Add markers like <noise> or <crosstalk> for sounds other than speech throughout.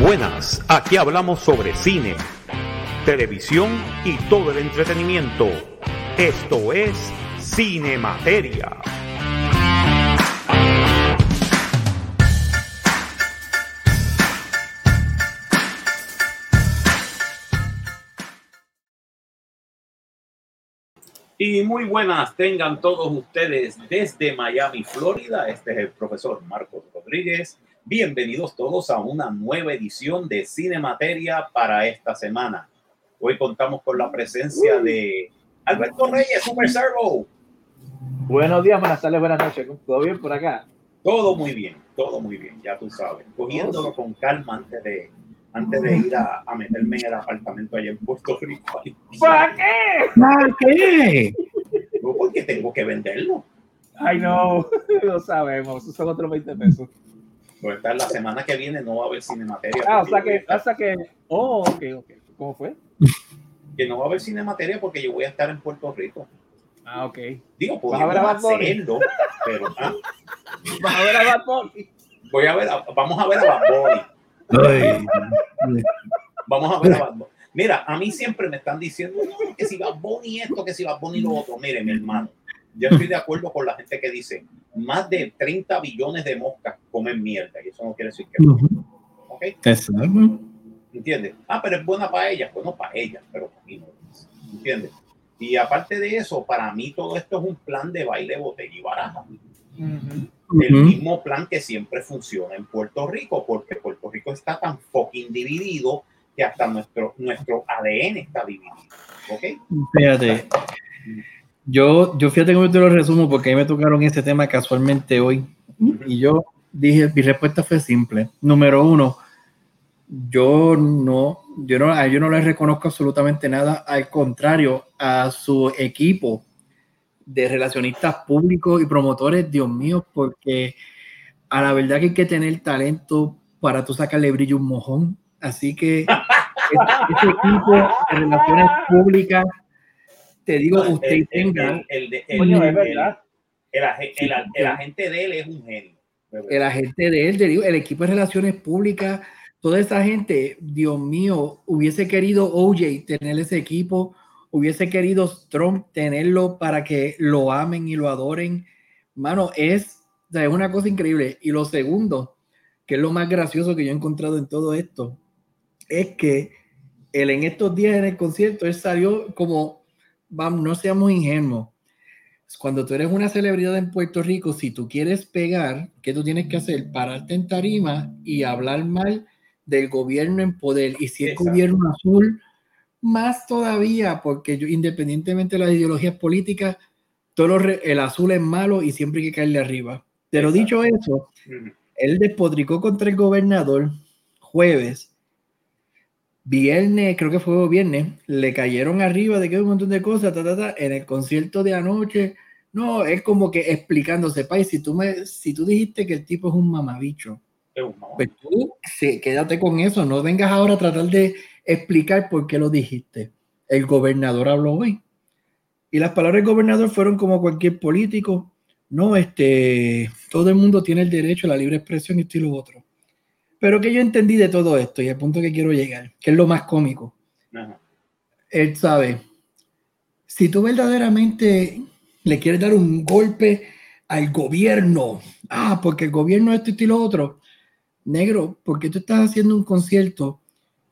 Buenas, aquí hablamos sobre cine, televisión y todo el entretenimiento. Esto es Cine Materia. Y muy buenas tengan todos ustedes desde Miami, Florida. Este es el profesor Marcos Rodríguez. Bienvenidos todos a una nueva edición de Cine Materia para esta semana. Hoy contamos con la presencia de Alberto Reyes, Super Servo. Buenos días, buenas tardes, buenas noches. ¿Todo bien por acá? Todo muy bien, todo muy bien, ya tú sabes. Cogiéndolo con calma antes de, antes de ir a, a, meterme en el apartamento allá en Puerto Rico. ¿Para qué? ¿Para qué? No, porque tengo que venderlo. Ay, no, <laughs> lo sabemos, son otros 20 pesos. Pues la semana que viene no va a haber cinemateria. Ah, o sea que, sea que, oh, ok, ok. ¿Cómo fue? Que no va a haber cinemateria porque yo voy a estar en Puerto Rico. Ah, ok. Digo, podemos hacerlo, pero... ¿ah? ¿Vas a ver a Bad Bunny? Voy a ver, a, vamos a ver a Bad Bunny. Vamos a ver a Bad Bunny. Mira, a mí siempre me están diciendo no, que si Bad Bunny esto, que si Bad Bunny lo otro. Mire, mi hermano, yo estoy de acuerdo con la gente que dice más de 30 billones de moscas comen mierda y eso no quiere decir que no. ¿Ok? Exacto. ¿Entiendes? Ah, pero es buena para ellas. Bueno, para ellas, pero para mí no. ¿Entiendes? Y aparte de eso, para mí todo esto es un plan de baile, botella y baraja. Uh -huh. El mismo plan que siempre funciona en Puerto Rico, porque Puerto Rico está tan fucking dividido que hasta nuestro, nuestro ADN está dividido. ¿Ok? Fíjate. Yo, yo fíjate cómo te lo resumo porque a mí me tocaron ese tema casualmente hoy. Y yo dije, mi respuesta fue simple. Número uno, yo no, yo no, a yo no les reconozco absolutamente nada. Al contrario, a su equipo de relacionistas públicos y promotores, Dios mío, porque a la verdad que hay que tener talento para tú sacarle brillo un mojón. Así que <laughs> ese equipo de relaciones públicas te digo, No, usted el, tenga. el, el, el, Coño, el- es verdad. el aje- el- el agente de él es un genio. el agente de él, te digo, el equipo de relaciones públicas, toda esa gente, Dios mío, hubiese querido OJ tener ese equipo, hubiese querido Trump tenerlo para que lo amen y lo adoren. Mano, es, o sea, es una cosa increíble. Y lo segundo, que es lo más gracioso que yo he encontrado en todo esto, es que él en estos días en el concierto, él salió como, vamos, no seamos ingenuos. Cuando tú eres una celebridad en Puerto Rico, si tú quieres pegar, ¿qué tú tienes que hacer? Pararte en tarima y hablar mal del gobierno en poder. Y si es Exacto. gobierno azul, más todavía, porque yo, independientemente de las ideologías políticas, todo el azul es malo y siempre hay que caerle arriba. Pero Exacto. dicho eso, él despotricó contra el gobernador jueves. Viernes, creo que fue viernes, le cayeron arriba de que hay un montón de cosas, ta, ta, ta, en el concierto de anoche. No, es como que explicándose, país, si tú me, si tú dijiste que el tipo es un mamabicho, Es un mamón. pues tú sí, quédate con eso, no vengas ahora a tratar de explicar por qué lo dijiste. El gobernador habló hoy. Y las palabras del gobernador fueron como cualquier político. No, este, todo el mundo tiene el derecho a la libre expresión y esto y lo otro. Pero que yo entendí de todo esto y al punto que quiero llegar, que es lo más cómico. Ajá. Él sabe, si tú verdaderamente le quieres dar un golpe al gobierno, ah, porque el gobierno esto esto y lo otro, negro, porque tú estás haciendo un concierto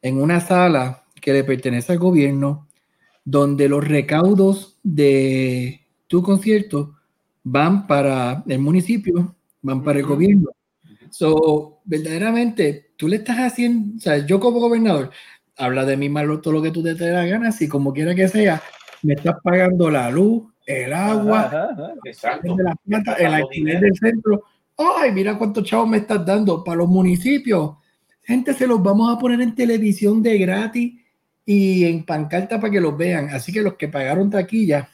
en una sala que le pertenece al gobierno, donde los recaudos de tu concierto van para el municipio, van para el gobierno. So, verdaderamente, tú le estás haciendo, o sea, yo como gobernador, habla de mí malo todo lo que tú te dé la gana, si como quiera que sea, me estás pagando la luz, el agua, Ajá, ajá. Exacto. el alquiler del centro. Ay, mira cuántos chavos me estás dando para los municipios. Gente, se los vamos a poner en televisión de gratis y en pancarta para que los vean. Así que los que pagaron taquilla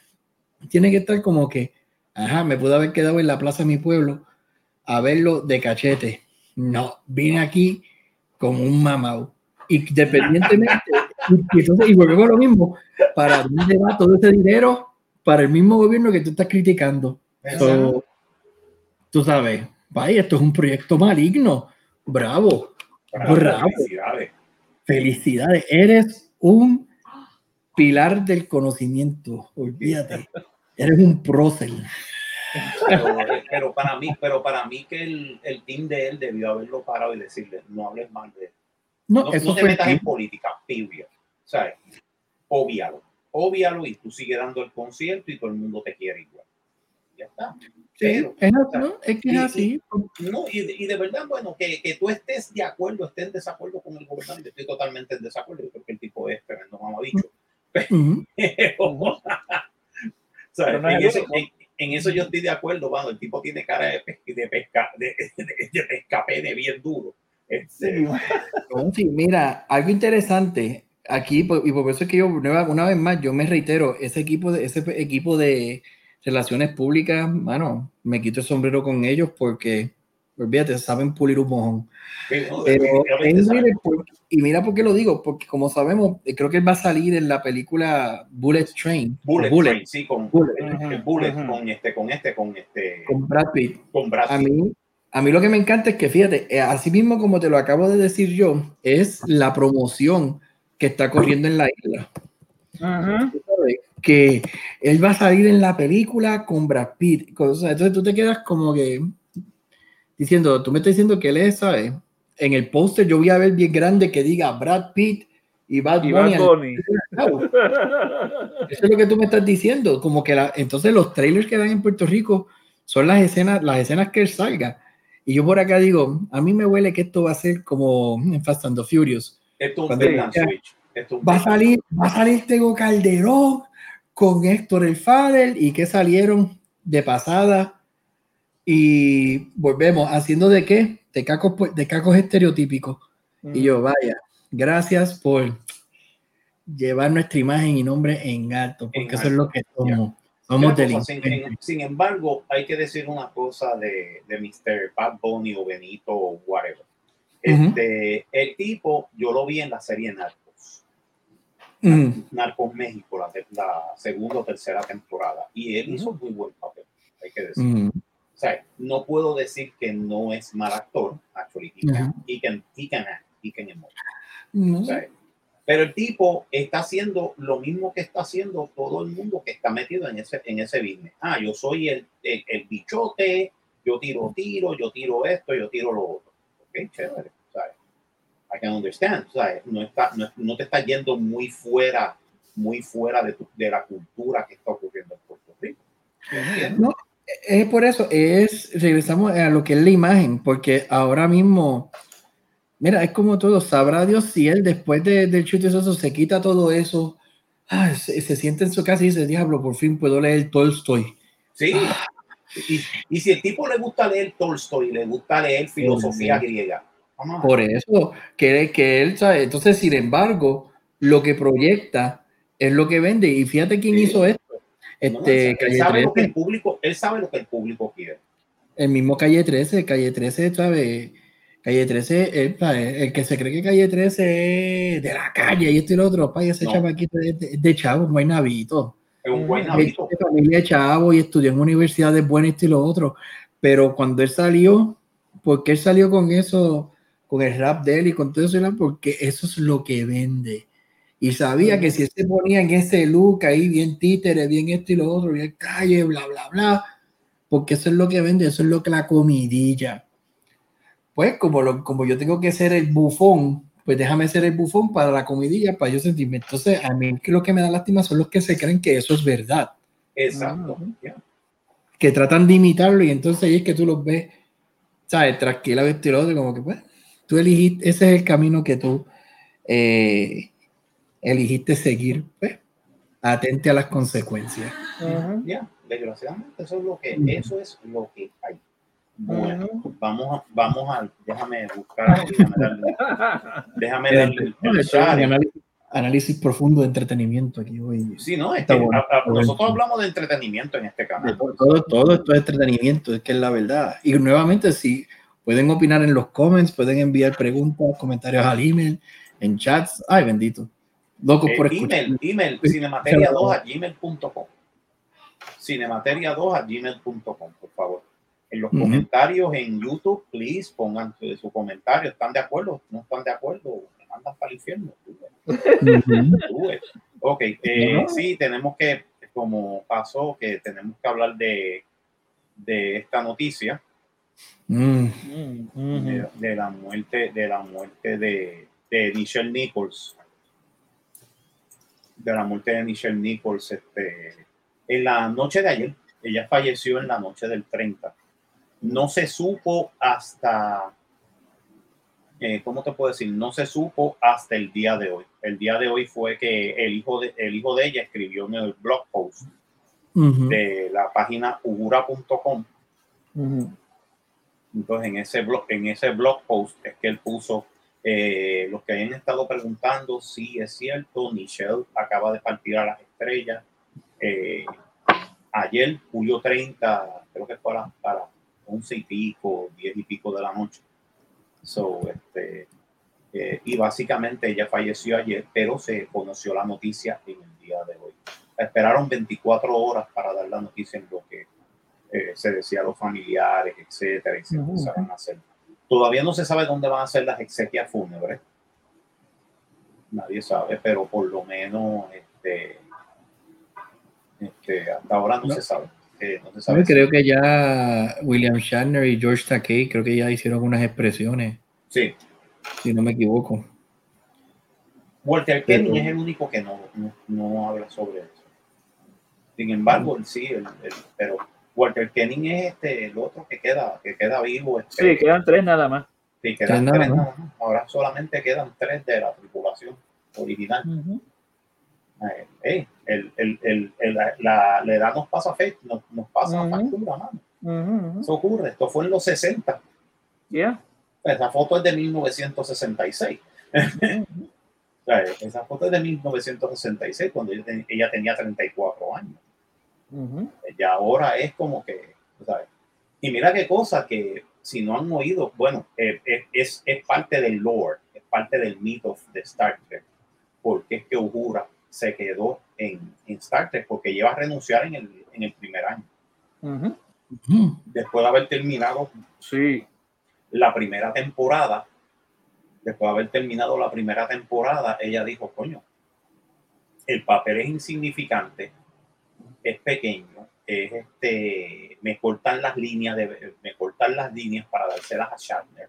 tienen que estar como que, ajá, me pude haber quedado en la plaza de mi pueblo a verlo de cachete. No, vine aquí con un mamau. Independientemente, y, entonces, y volvemos a lo mismo, ¿para dónde va todo ese dinero? Para el mismo gobierno que tú estás criticando. So, tú sabes, vaya, esto es un proyecto maligno. Bravo. Bravo. Felicidades. Felicidades. Eres un pilar del conocimiento. Olvídate. <laughs> Eres un prócer. Pero, para mí, pero para mí que el, el, team de él debió haberlo parado y decirle, no hables mal de él. No, no, eso te metas en política, period. ¿Sabes? Obvialo. Obvialo y tú sigues dando el concierto y todo el mundo te quiere igual. Ya está. Pero, es, ¿no? es que es así. no, y, y, de verdad, bueno, que, que, tú estés de acuerdo, estés en desacuerdo con el gobernante, estoy totalmente en desacuerdo, yo creo que el tipo es tremendo mamabicho. <laughs> Pero, ¿sabes? <laughs> En, eso, en, en, eso, yo estoy de acuerdo, bueno, el tipo tiene cara de, pesca, de, de, de pescapene bien duro. Este, sí, mira, algo interesante aquí, y por eso es que yo, una vez más, yo me reitero, ese equipo de, ese equipo de relaciones públicas, mano, me quito el sombrero con ellos porque, olvídate, saben pulir un mojón. Pero, y mira por qué lo digo, porque como sabemos, eh, creo que él va a salir en la película Bullet Train. Bullet, Train, sí, con Bullet, Bullet con este, con este, con este. Con Brad Pitt. Con Brad Pitt. A mí, a mí lo que me encanta es que, fíjate, eh, así mismo como te lo acabo de decir yo, es la promoción que está corriendo en la isla. Ajá que él va a salir en la película con Brad Pitt. Entonces tú te quedas como que diciendo, tú me estás diciendo que él es, ¿sabes? En el póster yo voy a ver bien grande que diga Brad Pitt y Bad Bunny. Eso es lo que tú me estás diciendo. Como que la, entonces los trailers que dan en Puerto Rico son las escenas, las escenas que él salga. Y yo por acá digo, a mí me huele que esto va a ser como en Fast and the Furious. Esto un va a salir, va a salir Tego Calderón, con Héctor el Fadel y que salieron de pasada y volvemos haciendo de qué? De cacos, pues, de cacos estereotípicos. Y yo, vaya, gracias por llevar nuestra imagen y nombre en alto, porque eso es lo que somos. Somos sin, sin, embargo, hay que decir una cosa de, de Mr. Bad Bunny o Benito o whatever. Este, El tipo, yo lo vi en la serie Narco mm. Narcos México, la, la, segunda o tercera temporada. Y él hizo muy buen papel, hay que decir. Sea, no puedo decir que no es mal actor, actually, he, can, he, can, he can act, he can emote. O sea, pero el tipo está haciendo lo mismo que está haciendo todo el mundo que está metido en ese, en ese business. Ah, yo soy el, el, el bichote, yo tiro tiro, yo tiro esto, yo tiro lo otro. Ok, chévere. I can understand, No, está, no, te está yendo muy fuera, muy fuera de, de la cultura que está ocurriendo en Puerto Rico. No, es por eso, es, regresamos a lo que es la imagen, porque ahora mismo, mira, es como todo, sabrá Dios si él después de, del chute eso se quita todo eso, se, se, siente en su casa y dice, diablo, por fin puedo leer Tolstoy. Sí, y, y, si el tipo le gusta leer Tolstoy, le gusta leer filosofía griega, por eso, que, que él sabe. Entonces, sin embargo, lo que proyecta es lo que vende. Y fíjate quién hizo esto. Este, él, sabe lo que el público, él sabe lo que el público quiere. El mismo Calle 13, Calle 13, ¿sabe? Calle 13, el, el, que se cree que Calle 13 es de la calle y esto y lo otro, pa, ese no. chavaquito es de, de chavo, un buen navito. Es un buen navito. De familia de chavo y estudió en universidades buenas esto y lo otro. Pero cuando él salió, ¿por qué él salió con eso? con el rap de él y con todo eso, porque eso es lo que vende. Y sabía que si él se ponía en ese look ahí, bien títere, bien esto y lo otro, bien calle, bla, bla, bla, porque eso es lo que vende, eso es lo que la comidilla. Pues como, lo, como yo tengo que ser el bufón, pues déjame ser el bufón para la comidilla, para yo sentirme. Entonces, a mí lo que me da lástima son los que se creen que eso es verdad. Exacto. Que tratan de imitarlo y entonces ahí es que tú los ves, ¿sabes? Tranquila, vestido como que pues tú elegiste, ese es el camino que tú eh, elegiste seguir, pues, atente a las consecuencias. Ya, desgraciadamente eso es lo que, eso es lo que hay. Bueno, vamos a, vamos a, déjame buscar, déjame darle, déjame análisis, profundo de entretenimiento aquí hoy. Sí, no, este, bueno, nosotros hablamos de entretenimiento en este canal. Todo, todo esto es entretenimiento, es que es la verdad. Y nuevamente, si Pueden opinar en los comments, pueden enviar preguntas, comentarios al email, en chats. Ay, bendito. Locos eh, por escuchar. Email, email, cinemateria2 a gmail.com. Cinemateria2 a gmail.com, por favor. El los comentarios en YouTube, please, pongan su, comentario. ¿Están de acuerdo? ¿No están de acuerdo? Me mandan para el infierno. ok, eh, sí, tenemos que, como pasó, que tenemos que hablar de, de esta noticia. Mm. De, la muerte de la muerte de, de Michelle Nichols de la muerte de Michelle Nichols este, en la noche de ayer ella falleció en la noche del 30 no se supo hasta, eh, ¿cómo te puedo decir? No se supo hasta el día de hoy. El día de hoy fue que el hijo de, el hijo de ella escribió en el blog post de la página ugura.com. Entonces, en ese, blog, en ese blog post es que él puso eh, los que hayan estado preguntando si es cierto, Michelle acaba de partir a las estrellas. Eh, ayer, julio 30, creo que fue para, 11 y pico, 10 y pico de la noche. So, este, eh, y básicamente ella falleció ayer, pero se conoció la noticia en el día de hoy. Esperaron 24 horas para dar la noticia en lo que eh, se decía a los familiares, etcétera, y se empezaron a hacer. Todavía no se sabe dónde van a ser las exequias fúnebres. Nadie sabe, pero por lo menos este, este hasta ahora no. se sabe. Creo que ya William Shatner y George Takei creo que ya hicieron algunas expresiones. Sí. Si no me equivoco. Walter Kenny es el único que no, no, habla sobre eso. Sin embargo, sí, el, pero Walter Kenning es este, el otro que queda, que queda vivo. Este, sí, quedan tres nada más. Sí, quedan tres, nada más. Ahora solamente quedan tres de la tripulación original. Eh, el, el, el, la, la, edad nos pasa fe, nos, nos pasa factura, mano. Eso ocurre. Esto fue en los 60. Yeah. <laughs> Esa foto es de 1966. esa foto es de 1966, cuando ella, tenía 34 años. Y ahora es como que, ¿sabes? Y mira qué cosa que si no han oído, bueno, eh, eh, es, es, parte del lore, es parte del mito de Star Trek, porque es que Uhura se quedó en, en Star Trek porque lleva a renunciar en el, en el primer año. Después de haber terminado sí. la primera temporada, después de haber terminado la primera temporada, ella dijo, coño, el papel es insignificante, es pequeño, es este, me cortan las líneas, de, me cortan las líneas para dárselas a Shatner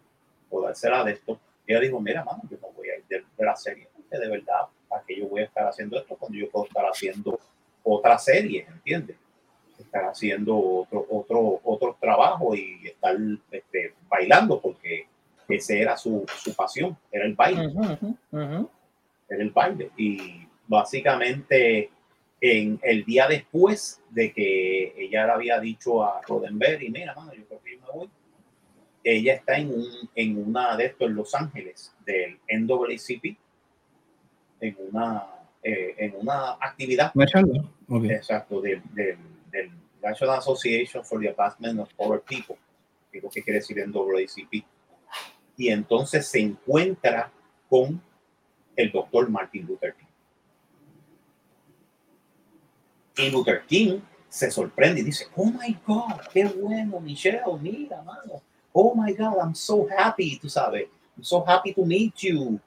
o dárselas de esto. Ella dijo, mira, mano, yo no voy a ir de, de la serie, porque de verdad que yo voy a estar haciendo esto cuando yo puedo estar haciendo otra serie, ¿entiendes? Estar haciendo otro, otro, otro trabajo y estar este, bailando, porque ese era su, su, pasión, era el baile. Era el baile. Y básicamente en el día después de que ella le había dicho a Roddenberry, mira, mano, yo creo que yo me voy, ella está en, un, en una de estos en Los Ángeles, del NAACP, en una, eh, en una actividad. Exacto, del, del, del, National Association for the Advancement of Power People, que es lo que quiere decir en WACP. Y entonces se encuentra con el doctor Martin Luther King. Y Luther King se sorprende y dice, oh my God, qué bueno, Michelle, mira, mano. Oh my God, I'm so happy, tú sabes. I'm so happy to meet you.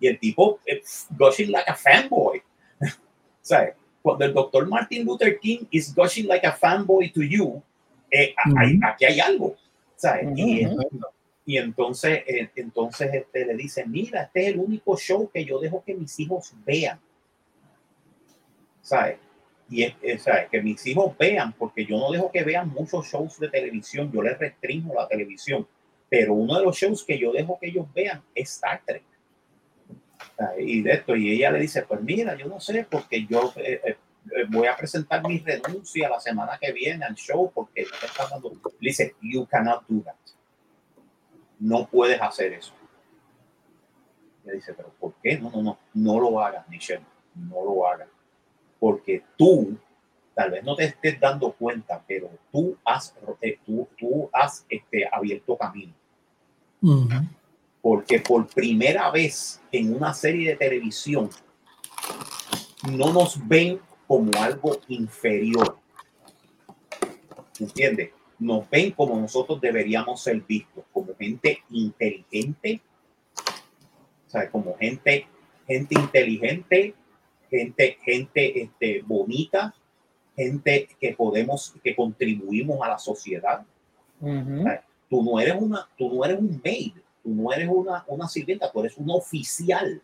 Y el tipo es gushing like a fanboy. <laughs> sea, Cuando el doctor Martin Luther King is gushing like a fanboy to you, eh, aquí hay algo. ¿sabes? y, y, entonces, eh, entonces este, le dice, mira, este es el único show que yo dejo que mis hijos vean. ¿Sabes? Y es, ¿sabes? que mis hijos vean, porque yo no dejo que vean muchos shows de televisión, yo les restringo la televisión, pero uno de los shows que yo dejo que ellos vean es Star Trek y de esto, y ella le dice, pues mira, yo no sé, porque yo eh, eh, eh, voy a presentar mi renuncia la semana que viene al show, porque no te está dando, le dice, you cannot do that. No puedes hacer eso. Le dice, pero ¿por qué? No, no, no, no lo hagas, Michelle, no lo hagas. Porque tú, tal vez no te estés dando cuenta, pero tú has, tú, tú has este, abierto camino porque por primera vez en una serie de televisión no nos ven como algo inferior. ¿Entiendes? nos ven como nosotros deberíamos ser vistos, como gente inteligente, o sea, como gente, gente inteligente, gente, gente este, bonita, gente que podemos, que contribuimos a la sociedad. tú no eres una, tú no eres un maid, tú no eres una, una sirvienta, tú eres un oficial.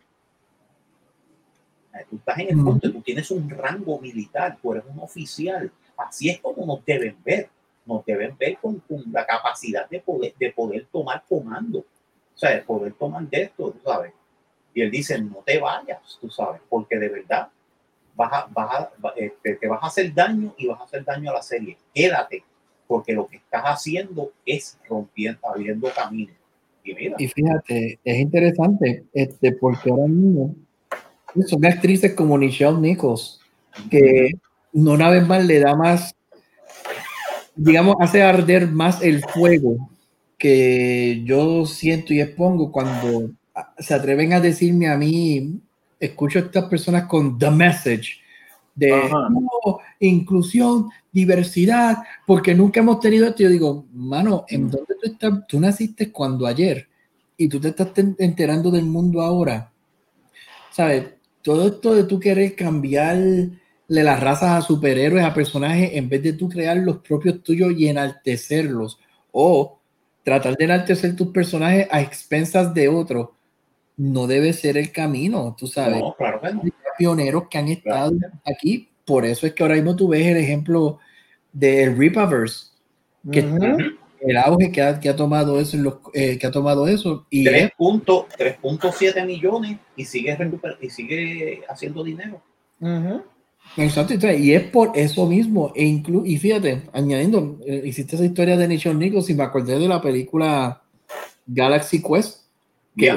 Tú estás en el punto, tú tienes un rango militar, tú eres un oficial. Así es como nos deben ver. Nos deben ver con, la capacidad de poder, de poder tomar comando. O sea, de poder tomar de esto, sabes. Y él dice, no te vayas, tú sabes, porque de verdad vas a, vas este, te vas a hacer daño y vas a hacer daño a la serie. Quédate, porque lo que estás haciendo es rompiendo, abriendo camino. Y, mira. y fíjate, es interesante, este, porque ahora mismo son actrices como Michelle Nichols, que no una vez más le da más, digamos, hace arder más el fuego que yo siento y expongo cuando se atreven a decirme a mí, escucho a estas personas con The Message, de inclusión, diversidad, porque nunca hemos tenido esto. Yo digo, mano, ¿en mm. dónde tú estás? Tú naciste cuando ayer y tú te estás enterando del mundo ahora. ¿Sabes? Todo esto de tú querer cambiarle las razas a superhéroes, a personajes, en vez de tú crear los propios tuyos y enaltecerlos, o tratar de enaltecer tus personajes a expensas de otros no debe ser el camino, tú sabes. No, claro que no. Pioneros que han estado aquí, por eso es que ahora mismo tú ves el ejemplo del Ripaverse, que el auge que ha, que ha, tomado eso, eh, que ha tomado eso. Y 3.7 millones y sigue, y sigue haciendo dinero. Exacto, y es por eso mismo, e inclu y fíjate, añadiendo, eh, hiciste esa historia de Nation Nichols y me acordé de la película Galaxy Quest, que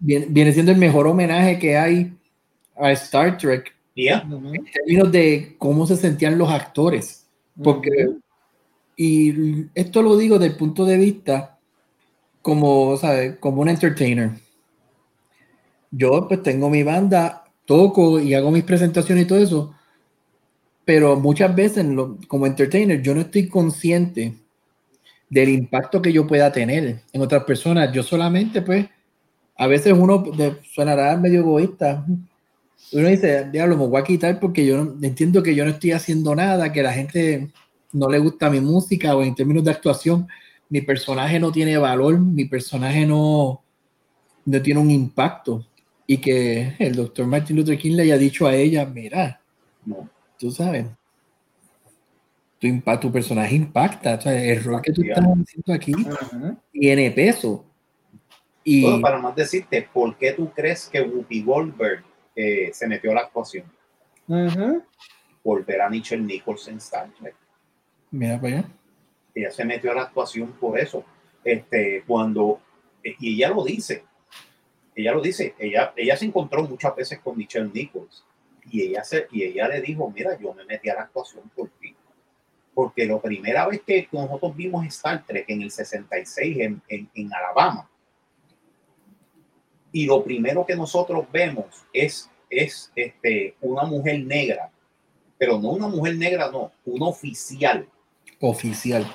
viene, siendo el mejor homenaje que hay a Star Trek en términos de cómo se sentían los actores. Porque, y esto lo digo desde el punto de vista como, ¿sabes? como un entertainer. Yo pues tengo mi banda, toco y hago mis presentaciones y todo eso, pero muchas veces como entertainer yo no estoy consciente del impacto que yo pueda tener en otras personas. Yo solamente pues a veces uno suenará medio egoísta. Uno dice, diablo, me voy a quitar porque yo no, entiendo que yo no estoy haciendo nada, que la gente no le gusta mi música o en términos de actuación, mi personaje no tiene valor, mi personaje no, no tiene un impacto. Y que el doctor Martin Luther King le haya dicho a ella, mira, no. tú sabes, tu, tu personaje impacta, el rol que tú estás haciendo aquí tiene peso y para más decirte, ¿por qué tú crees que Whoopi Goldberg eh, se metió a la actuación? Por ver a Nichelle Nichols en Star Trek. Mira para allá. Ella se metió a la actuación por eso. Este, cuando, y ella lo dice, ella lo dice, ella, ella se encontró muchas veces con Nichelle Nichols y ella, se, y ella le dijo, mira, yo me metí a la actuación por ti. Porque la primera vez que nosotros vimos Star Trek en el 66 en, en, en Alabama, y lo primero que nosotros vemos es, es este, una mujer negra, pero no una mujer negra, no, un oficial. Oficial.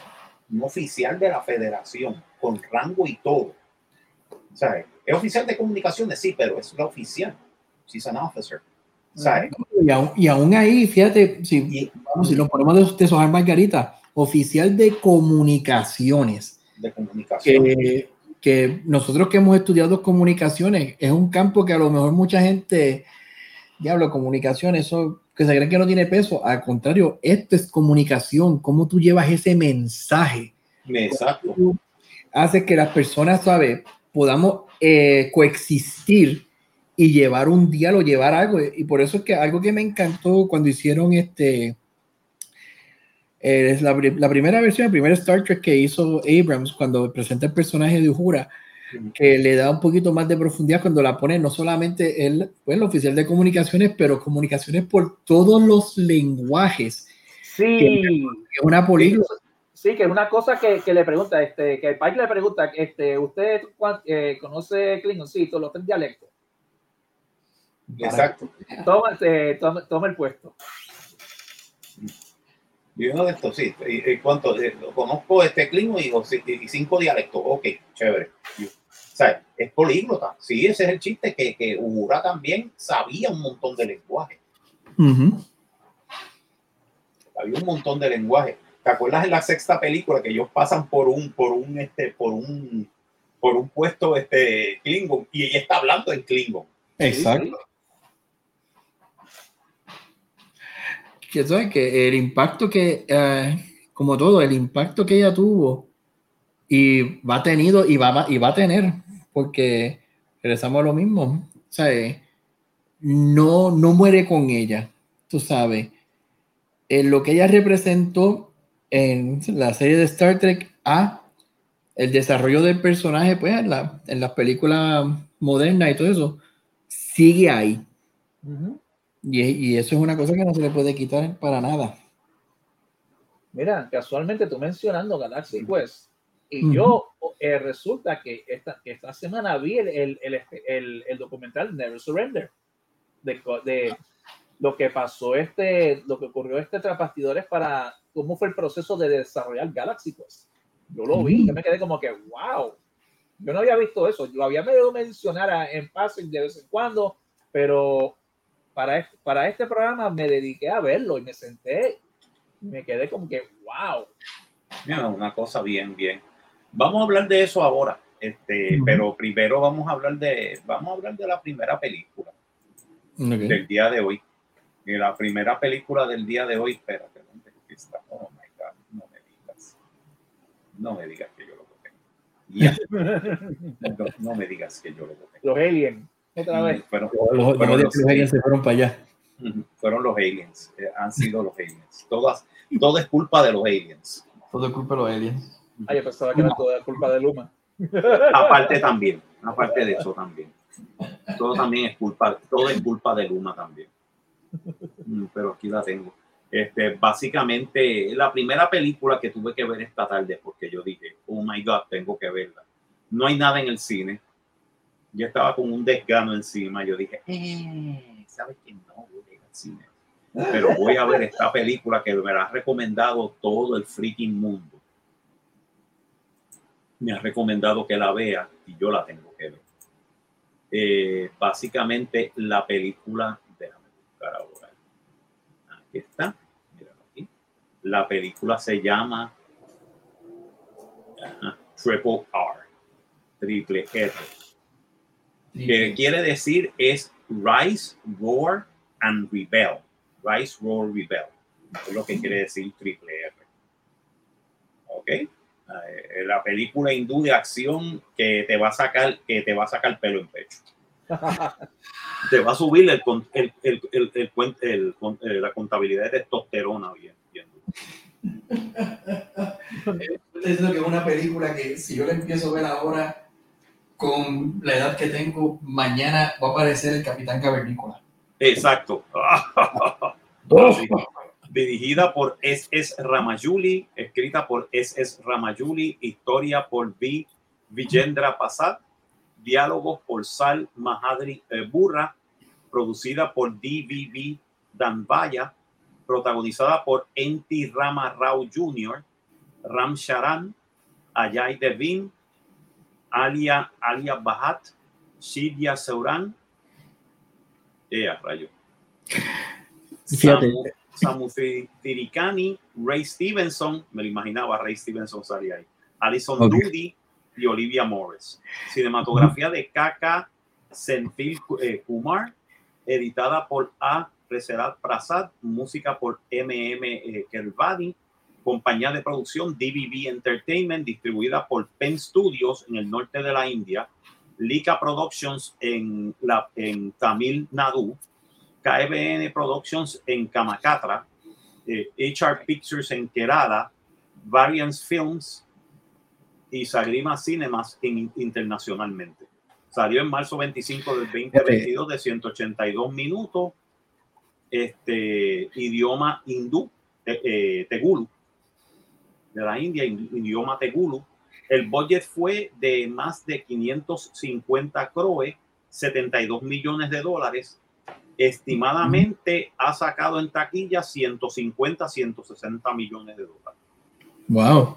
Un oficial de la federación, con rango y todo. ¿Sabes? Es oficial de comunicaciones, sí, pero es la oficial. She's an officer. ¿Sabes? Y, aún, y aún ahí, fíjate, si, vamos, si lo ponemos de, Sojar Margarita, oficial de comunicaciones. De comunicaciones que nosotros que hemos estudiado comunicaciones, es un campo que a lo mejor mucha gente, diablo, comunicaciones, eso que se creen que no tiene peso. Al contrario, esto es comunicación, cómo tú llevas ese mensaje. Exacto. Hace que las personas, ¿sabes? Podamos eh, coexistir y llevar un diálogo, llevar algo. Y por eso es que algo que me encantó cuando hicieron este, es la, la, primera versión, el primer Star Trek que hizo Abrams cuando presenta el personaje de Uhura, que le da un poquito más de profundidad cuando la pone no solamente el, pues, el oficial de comunicaciones, pero comunicaciones por todos los lenguajes. Sí. es una política. Sí, que es una cosa que, que, le pregunta, este, que Pike le pregunta, este, ¿usted eh, conoce Klingon? Sí, todos los tres dialectos. Exacto. Toma, eh, toma, toma el puesto. Y uno de estos, sí. ¿Y, cuánto? Eh, conozco este Klingon y, cinco dialectos. Ok, chévere. o sea, es políglota. Sí, ese es el chiste, que, que Uhura también sabía un montón de lenguaje. Había un montón de lenguaje. ¿Te acuerdas en la sexta película que ellos pasan por un, por un, este, por un, por un puesto este Klingon y ella está hablando en Klingon? Exacto. Que sabes que el impacto que, eh, como todo, el impacto que ella tuvo y va tenido y va, y va a tener, porque regresamos a lo mismo, ¿sabes? No, no muere con ella, tú sabes. En lo que ella representó en la serie de Star Trek a el desarrollo del personaje, pues en, la, las películas modernas y todo eso, sigue ahí. Y, eso es una cosa que no se le puede quitar para nada. Mira, casualmente tú mencionando Galaxy Quest, y yo eh, resulta que esta, esta semana vi el, el, el, el, documental Never Surrender, de, de, lo que pasó, este, lo que ocurrió este tras para cómo fue el proceso de desarrollar Galaxy Quest. Yo lo vi, yo me quedé como que, wow, yo no había visto eso, yo había medio mencionar en passing de vez en cuando, pero para, para este programa me dediqué a verlo y me senté y me quedé como que, wow. una cosa bien, bien. Vamos a hablar de eso ahora, este, pero primero vamos a hablar de, vamos a hablar de la primera película del día de hoy. Y la primera película del día de hoy, espérate, ¿dónde está? Oh my God, no me digas. No me digas que yo lo tengo. <laughs> No, me digas que yo lo tengo. Los aliens. Otra vez. Fueron, los, aliens se fueron para allá. Fueron los aliens, eh, han sido los aliens. Todas, todo es culpa de los aliens. Todo es culpa de los aliens. Ah, yo pensaba que era toda culpa de Luma. <laughs> Aparte también, aparte de eso también. Todo también es culpa, todo es culpa de Luma también. Mm, pero aquí la tengo. Este, básicamente, la primera película que tuve que ver esta tarde, porque yo dije, oh my God, tengo que verla. No hay nada en el cine yo estaba con un desgano encima. Yo dije, eh, ¿sabes qué? No voy a ir al cine. Pero voy a ver esta película que me la ha recomendado todo el freaking mundo. Me ha recomendado que la vea y yo la tengo que ver. Eh, básicamente la película, déjame buscar ahora. Aquí está. aquí. La película se llama Triple R. Triple R que quiere decir es Rise, Roar and Rebel. Rise, Roar, Rebel. Es lo que quiere decir triple R. ¿Ok? Eh, la película hindú de acción que te va a sacar, que te va a sacar pelo en pecho. <laughs> te va a subir el, el, el, el eh, la contabilidad de testosterona bien, bien. es lo que es una película que si yo la empiezo a ver ahora con la edad que tengo, mañana va a aparecer el Capitán Cavernícola. Exacto. <laughs> Dirigida por S.S. Ramayuli, escrita por S.S. Ramayuli, historia por V. Vijendra Pasad, diálogos por Sal Mahadri eh, Burra, producida por D.V.V. Danvaya, protagonizada por N.T. Rama Rao Jr., Ram Sharan, Ajay Devin, Alia, Alia Bahat, Sidia Seuran, eh, rayo. Samu, Samu Tirikani, Ray Stevenson, me lo imaginaba, Ray Stevenson salía ahí. Alison okay. y Olivia Morris. Cinematografía de Kaka Senfil eh, Kumar, editada por A. Reserat Prasad, música por MM eh, Kervani, compañía de producción DVB Entertainment, distribuida por Penn Studios en el norte de la India, Lika Productions en, la, en Tamil Nadu, KBN Productions en Kamakatra, HR Pictures en Kerala, Variance Films y Sagrima Cinemas internacionalmente. Salió en marzo 25 del 2022 de 182 minutos, este, idioma hindú, eh, eh tegulu, de la India, idioma tegulu. El budget fue de más de 550 croe, 72 millones de dólares. estimadamente ha sacado en taquilla 150, 160 millones de dólares. Wow.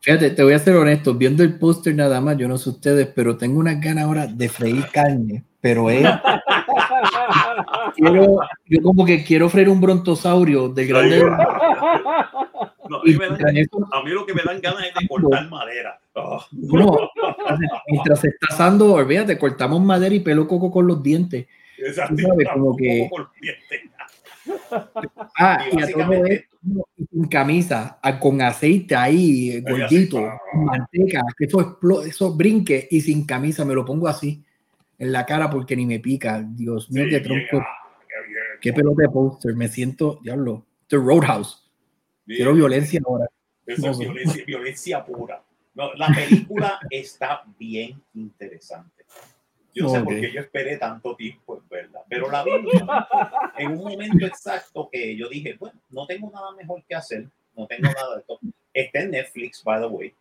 Fíjate, te voy a ser honesto, viendo el póster nada más, yo no sé ustedes, pero tengo unas ganas ahora de freír carne, pero es... <laughs> quiero, yo como que quiero freír un brontosaurio de grande... No, a, mí a, mí lo que me dan ganas es de <laughs> cortar madera. Oh. mientras se está asando, olvídate, cortamos madera y pelo coco con los dientes. Exacto. Como que... Ah, y a todo esto, sin camisa, con aceite ahí, gordito, manteca, que eso, explote, eso brinque y sin camisa me lo pongo así en la cara porque ni me pica. Dios mío, qué tronco. Qué pelota de póster. Me siento, diablo, The Roadhouse. Quiero violencia ahora. Eso es violencia, violencia pura. No, la película <laughs> está bien interesante. Yo no sé por qué yo esperé tanto tiempo, es verdad. Pero la vi en un momento exacto que yo dije, bueno, no tengo nada mejor que hacer, no tengo nada de esto. Está en Netflix, by the way.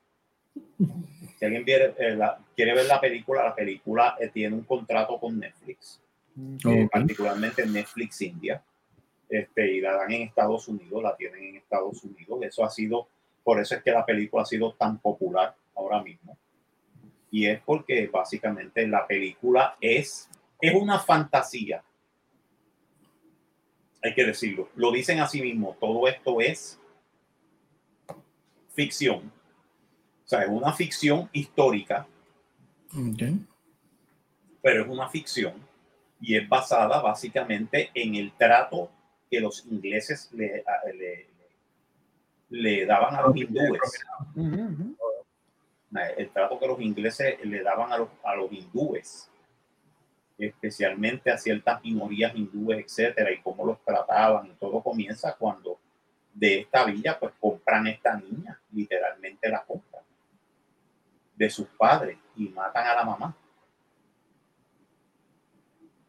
Si alguien quiere, eh, quiere ver la película, la película eh, tiene un contrato con Netflix, eh, particularmente Netflix India. Este, y la dan en Estados Unidos, la tienen en Estados Unidos. Eso ha sido, por eso es que la película ha sido tan popular ahora mismo y es porque básicamente la película es, es una fantasía. Hay que decirlo. Lo dicen así mismo. Todo esto es ficción. O sea, es una ficción histórica. Pero es una ficción y es basada básicamente en el trato que los ingleses le, le, daban a los hindúes el trato que los ingleses le daban a los, a los hindúes, especialmente a ciertas minorías hindúes, etcétera, y cómo los trataban. Y todo comienza cuando de esta villa, pues compran esta niña, literalmente la compran, de sus padres, y matan a la mamá.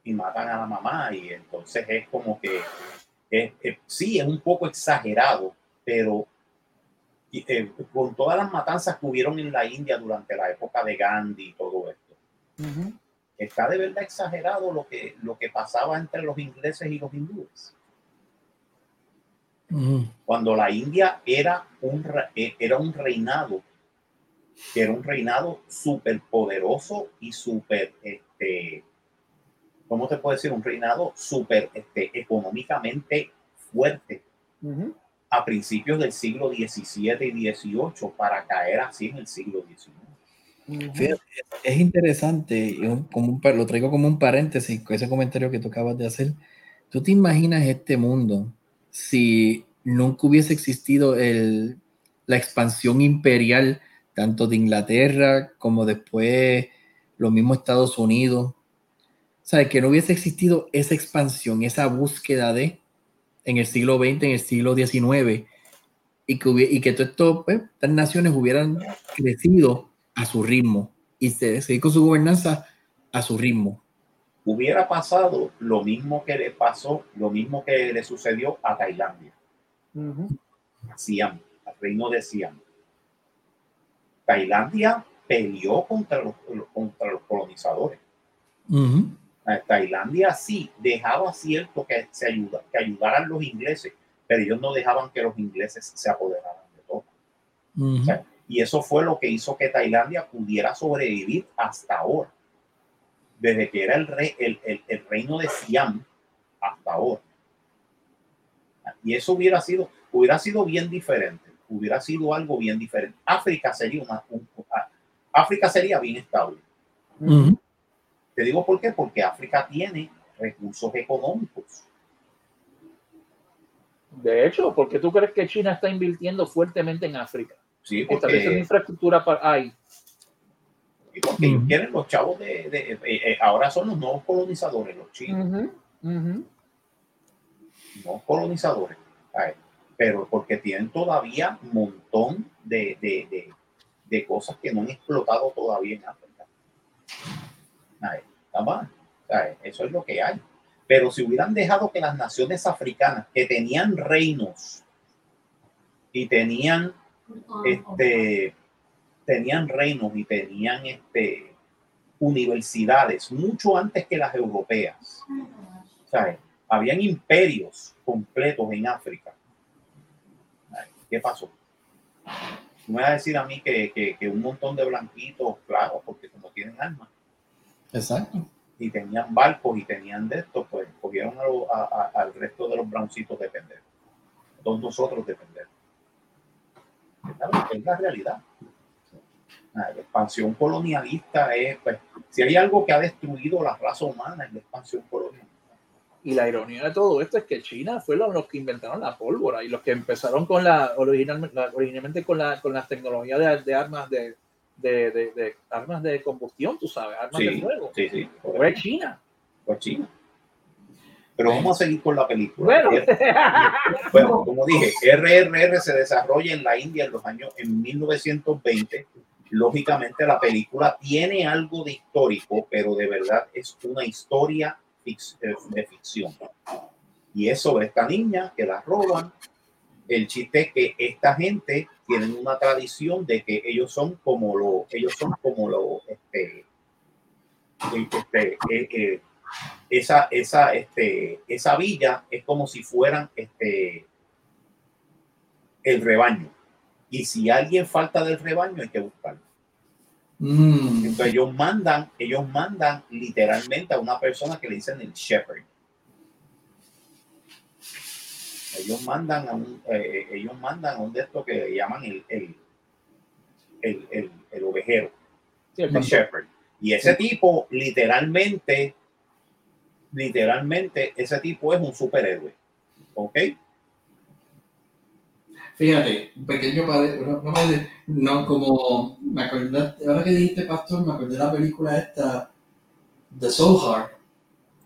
Y matan a la mamá, y entonces es como que, sí, es un poco exagerado, pero eh, con todas las matanzas que hubieron en la India durante la época de Gandhi y todo esto. Está de verdad exagerado lo que, lo que pasaba entre los ingleses y los hindúes. Cuando la India era un, e, era un reinado, que era un reinado súper poderoso y súper, este, ¿cómo te puedo decir? Un reinado súper este, económicamente fuerte a principios del siglo XVII y XVIII para caer así en el siglo XIX. es interesante, como lo traigo como un paréntesis, con ese comentario que tú acabas de hacer. ¿Tú te imaginas este mundo si nunca hubiese existido el, la expansión imperial, tanto de Inglaterra como después los mismos Estados Unidos? O sea, que no hubiese existido esa expansión, esa búsqueda de, en el siglo XX, en el siglo XIX, y que, y que todo pues, estas naciones hubieran crecido a su ritmo y se seguir con su gobernanza a su ritmo. Hubiera pasado lo mismo que le pasó, lo mismo que le sucedió a Tailandia, a Siam, al reino de Siam. Tailandia peleó contra los, contra los colonizadores. Tailandia sí dejaba cierto que, se ayuda, que ayudaran los ingleses, pero ellos no dejaban que los ingleses se apoderaran de todo. y eso fue lo que hizo que Tailandia pudiera sobrevivir hasta ahora, desde que era el, rey, el, el, reino de Siam hasta ahora. Y eso hubiera sido, hubiera sido bien diferente, hubiera sido algo bien diferente. África sería una, África sería bien estable. Te digo por qué, porque África tiene recursos económicos. De hecho, ¿por qué tú crees que China está invirtiendo fuertemente en África? Sí, porque... infraestructura para ahí. Y porque tienen los chavos de, eh, eh, ahora son los nuevos colonizadores, los chinos. Nuevos colonizadores. pero porque tienen todavía un montón de, de cosas que no han explotado todavía en África. Eso es lo que hay. Pero si hubieran dejado que las naciones africanas que tenían reinos y tenían este tenían reinos y tenían este universidades mucho antes que las europeas ¿Sabes? Habían imperios completos en África. ¿Qué pasó? Me vas a decir a mí que, que, un montón de blanquitos, claro, porque como tienen armas. Exacto. Y tenían barcos y tenían de esto, pues cogieron al resto de los broncitos depender. Todos nosotros depender. Es la realidad. La expansión colonialista es, pues, si hay algo que ha destruido la raza humana es la expansión colonialista. Y la ironía de todo esto es que China fue los que inventaron la pólvora y los que empezaron con la, originalmente, originalmente con, la, con las tecnologías de, armas de, de, de, armas de combustión, tú sabes, armas de fuego. Sí, sí. Fue China. Fue China. Pero vamos a seguir con la película. Bueno. <laughs> bueno, como dije, RRR se desarrolla en la India en los años en 1920 lógicamente la película tiene algo de histórico, pero de verdad es una historia eh, de ficción. Y es sobre esta niña que la roban. El chiste es que esta gente tienen una tradición de que ellos son como lo, ellos son como lo, este, este eh, eh, esa, esa, este, esa villa es como si fueran este, el rebaño y si alguien falta del rebaño, hay que buscarlo. Mm. Entonces ellos mandan, ellos mandan literalmente a una persona que le dicen el shepherd. Ellos mandan a un, eh, ellos mandan a un de estos que llaman el, el, el, el, ovejero, el shepherd. Y ese tipo, literalmente, literalmente, ese tipo es un superhéroe. ¿Ok? Fíjate, un pequeño padre, no, no, como me acordé, ahora que dijiste pastor, me acordé de la película esta, The Soul Heart.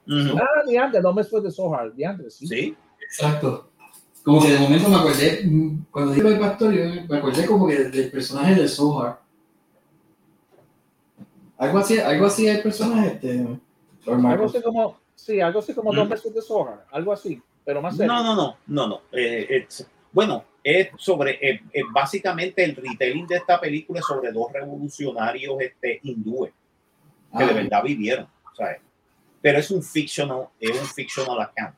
Ah, de antes, no me fue de Soul Heart, de antes, sí. Sí. Exacto. Como que de momento me acordé, cuando dije el pastor, yo me acordé como que del personaje de Soul Heart. Algo así, algo así el personaje, este. Algo así como, sí, algo así como dos meses de Soul Heart, algo así, pero más serio. No, no, no, no, no. Eh, bueno, es sobre, eh, eh, básicamente el retelling de esta película es sobre dos revolucionarios este, hindúes que de ah. verdad vivieron, ¿sabes? Pero es un fictional, es un fictional account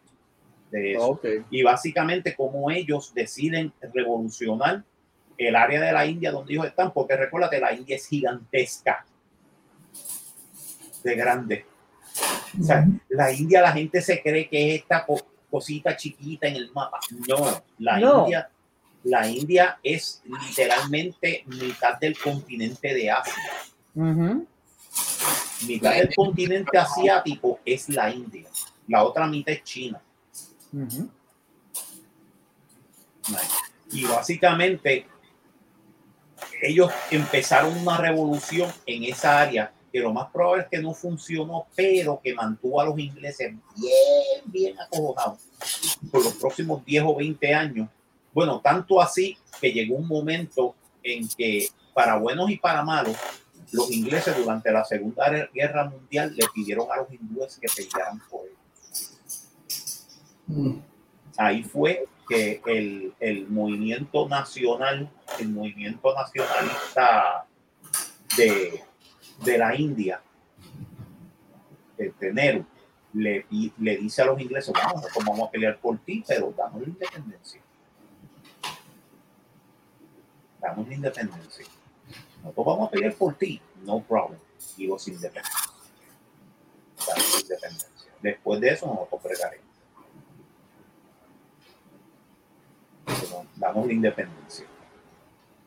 de eso. Y básicamente como ellos deciden revolucionar el área de la India donde ellos están, porque recuérdate, la India es gigantesca, de grande. O sea, la India, la gente se cree que es esta cosita chiquita en el mapa. No, la India la India es literalmente mitad del continente de Asia. Mitad del continente asiático es la India. La otra mitad es China. Y básicamente ellos empezaron una revolución en esa área que lo más probable es que no funcionó, pero que mantuvo a los ingleses bien, bien acojonados. Por los próximos 10 o 20 años. Bueno, tanto así que llegó un momento en que, para buenos y para malos, los ingleses durante la Segunda Guerra Mundial le pidieron a los hindúes que pelearan por ellos. Ahí fue que el, el, movimiento nacional, el movimiento nacionalista de, de la India, el Nehru, le, le dice a los ingleses, vamos, vamos a pelear por ti, pero damos la independencia damos la independencia. Nosotros vamos a pelear por ti, no problem. Y vos independencia. Damos independencia. Después de eso, nosotros fregaremos. Damos la independencia.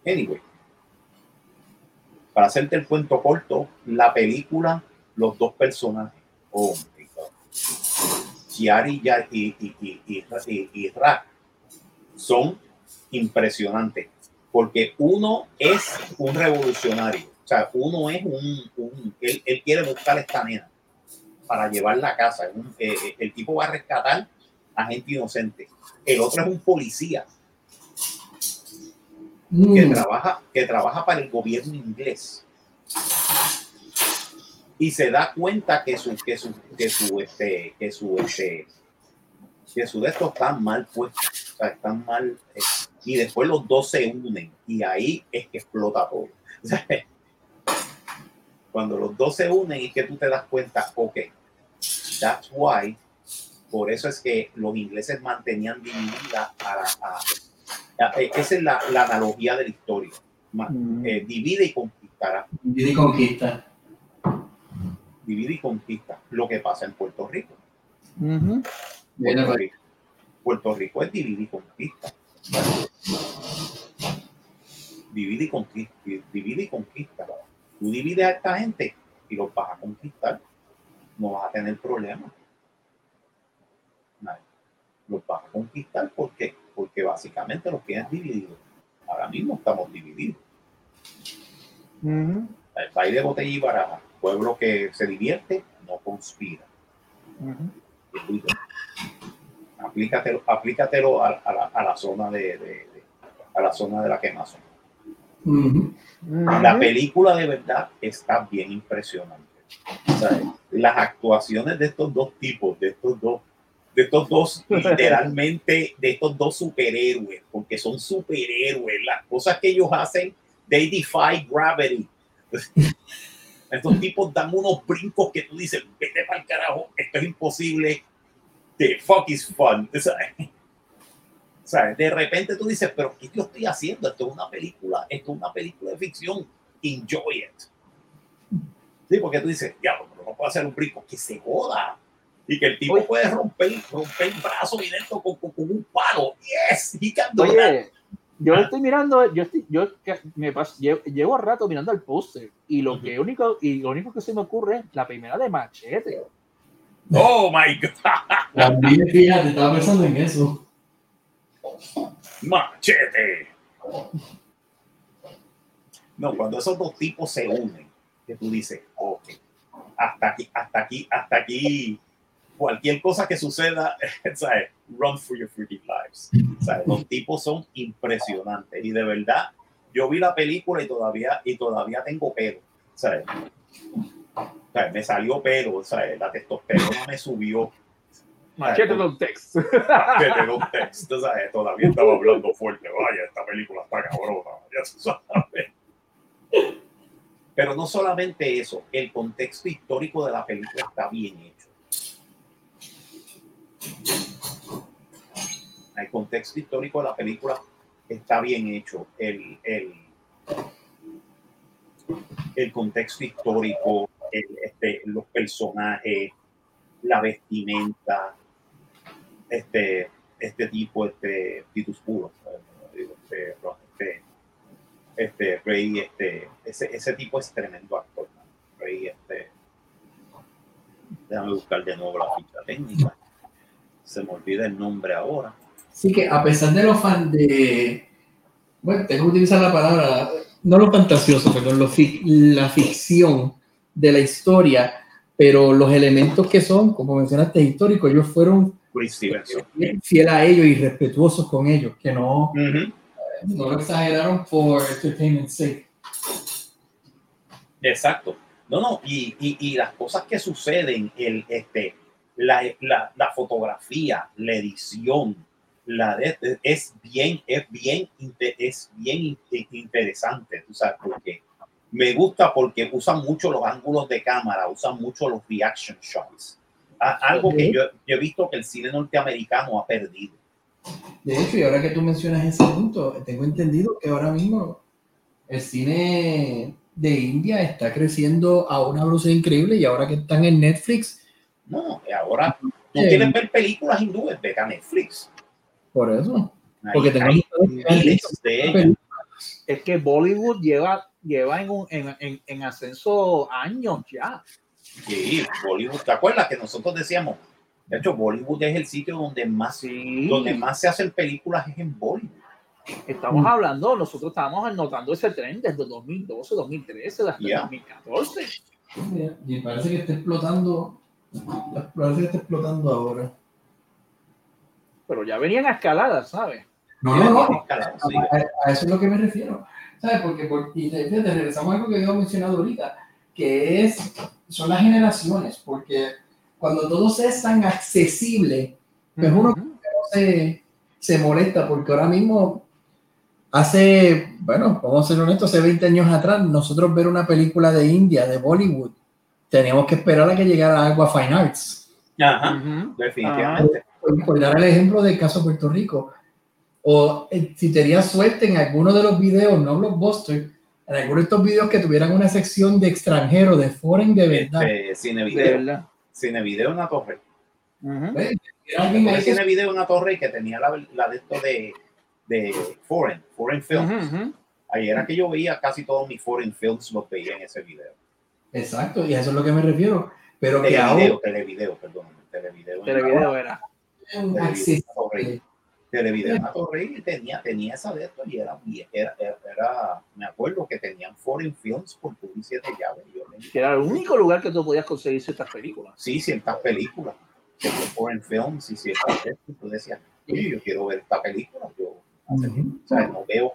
Anyway, para hacerte el cuento corto, la película, los dos personajes, oh my God, Chiari y, y, y, y, Ra, son impresionantes porque uno es un revolucionario, o sea, uno es un, él, quiere buscar esta nena para llevarla a casa, eh, eh, el tipo va a rescatar a gente inocente, el otro es un policía que, mm. trabaja, que trabaja para el gobierno inglés y se da cuenta que su que su que su este que su este que su de estos están mal puestos o sea, están mal eh, y después los dos se unen y ahí es que explota todo. <laughs> Cuando los dos se unen y que tú te das cuenta, ok, that's why Por eso es que los ingleses mantenían dividida a, esa es la, analogía de la historia. Mm. Eh, divide y conquistará. Divide y conquista. Divide y conquista. Lo que pasa en Puerto Rico. Puerto, Rico es divide y conquista. Divide y conquista. Divide y conquista. Tú divides a esta gente y los vas a conquistar. No vas a tener problemas los vas a conquistar. ¿Por qué? Porque básicamente los tienes divididos. Ahora mismo estamos divididos. El país de botella y baraja, pueblo que se divierte, no conspira. Aplícatelo, aplícatelo a, la, zona de, a la zona de la quemazón. La película de verdad está bien impresionante. las actuaciones de estos dos tipos, de estos dos de estos dos, literalmente, de estos dos superhéroes, porque son superhéroes. Las cosas que ellos hacen, they defy gravity. <laughs> Estos tipos dan unos brincos que tú dices, vete para el carajo, esto es imposible. The fuck is fun. <laughs> ¿Sabes? De repente tú dices, pero ¿qué yo estoy haciendo? Esto es una película, esto es una película de ficción. Enjoy it. Sí, porque tú dices, ya, pero no puedo hacer un brinco, que se joda y que el tipo puede romper, romper el brazo directo con, con, un palo. Yes, he can Oye, yo estoy mirando, yo estoy, yo me paso, llevo, llevo, rato mirando el póster y lo que único y lo único que se me ocurre es la primera de Machete. Oh my god. También fíjate, estaba pensando en eso. Machete. No, cuando esos dos tipos se unen, que tú dices, ok, hasta aquí, hasta aquí, hasta aquí cualquier cosa que suceda, <laughs> ¿sabes? run for your freaking lives. ¿sabes? Los tipos son impresionantes y de verdad, yo vi la película y todavía, y todavía tengo pelo. ¿sabes? ¿sabes? Me salió pelo, ¿sabes? la testosterona me subió. Machete un text. <laughs> Machete un text, ¿sabes? Todavía estaba hablando fuerte. Vaya, esta película está cabrona, ya se sabe. Pero no solamente eso, el contexto histórico de la película está bien hecho el contexto histórico de la película está bien hecho. El, el, el contexto histórico, este, los personajes, la vestimenta, este, este tipo, este Titus Puro, este, este, este, Rey, este, ese, ese tipo es tremendo actor. Rey, este, déjame buscar de nuevo la ficha técnica. Se me olvida el nombre ahora. Sí que a pesar de los fans de, bueno, tengo que utilizar la palabra, no lo fantasioso, pero la ficción de la historia, pero los elementos que son, como mencionaste, históricos, ellos fueron fieles a ellos y respetuosos con ellos, que no, no lo exageraron por entertainment sake. Exacto. No, no, y, y, y, las cosas que suceden, el, este, la, la, la fotografía, la edición, la es bien, es bien, es bien interesante, tú sabes, porque me gusta porque usan mucho los ángulos de cámara, usan mucho los reaction shots. Algo que yo, he visto que el cine norteamericano ha perdido. De hecho, y ahora que tú mencionas ese punto, tengo entendido que ahora mismo el cine de India está creciendo a una velocidad increíble y ahora que están en Netflix. No, ahora no quieren ver películas hindúes, vete a Netflix. Por eso. Porque tenemos Es que Bollywood lleva, lleva en, en, en, ascenso años ya. Sí, Bollywood. ¿Te acuerdas que nosotros decíamos? De hecho, Bollywood es el sitio donde más, donde más se hacen películas es en Bollywood. Estamos mm. hablando, nosotros estábamos anotando ese tren desde 2012, 2013, hasta 2014. Y parece que está explotando, parece que está explotando ahora pero ya venían a escaladas, ¿sabes? No, no, no. A, eso es lo que me refiero. ¿Sabes? Porque, porque y regresamos a algo que había mencionado ahorita, que es, son las generaciones, porque cuando todo es tan accesible, pues uno se, se molesta, porque ahora mismo, hace, bueno, vamos a ser honestos, hace 20 años atrás, nosotros ver una película de India, de Bollywood, teníamos que esperar a que llegara algo a Fine Arts. Ajá, definitivamente. Por, dar el ejemplo del caso Puerto Rico, o eh, si tenías suerte en alguno de los videos, no blockbuster, en alguno de estos videos que tuvieran una sección de extranjero, de foreign de verdad. Este, cine video. Cine video una torre. Uh -huh. Cine video una torre que tenía la, la de esto de, de foreign, foreign films. Ahí era que yo veía casi todos mis foreign films los veía en ese video. Exacto, y a eso es lo que me refiero. Pero televideo, que ahora... televideo, perdón, televideo. Televideo era. Televideo, televideo en la torre tenía, tenía esa de esto y era, era, era, me acuerdo que tenían foreign films por publicidad llave. Yo que era el único lugar que tú podías conseguir ciertas películas. Sí, ciertas películas. Foreign films y ciertas tú decías, yo quiero ver esta película, yo uh -huh. o sea, no veo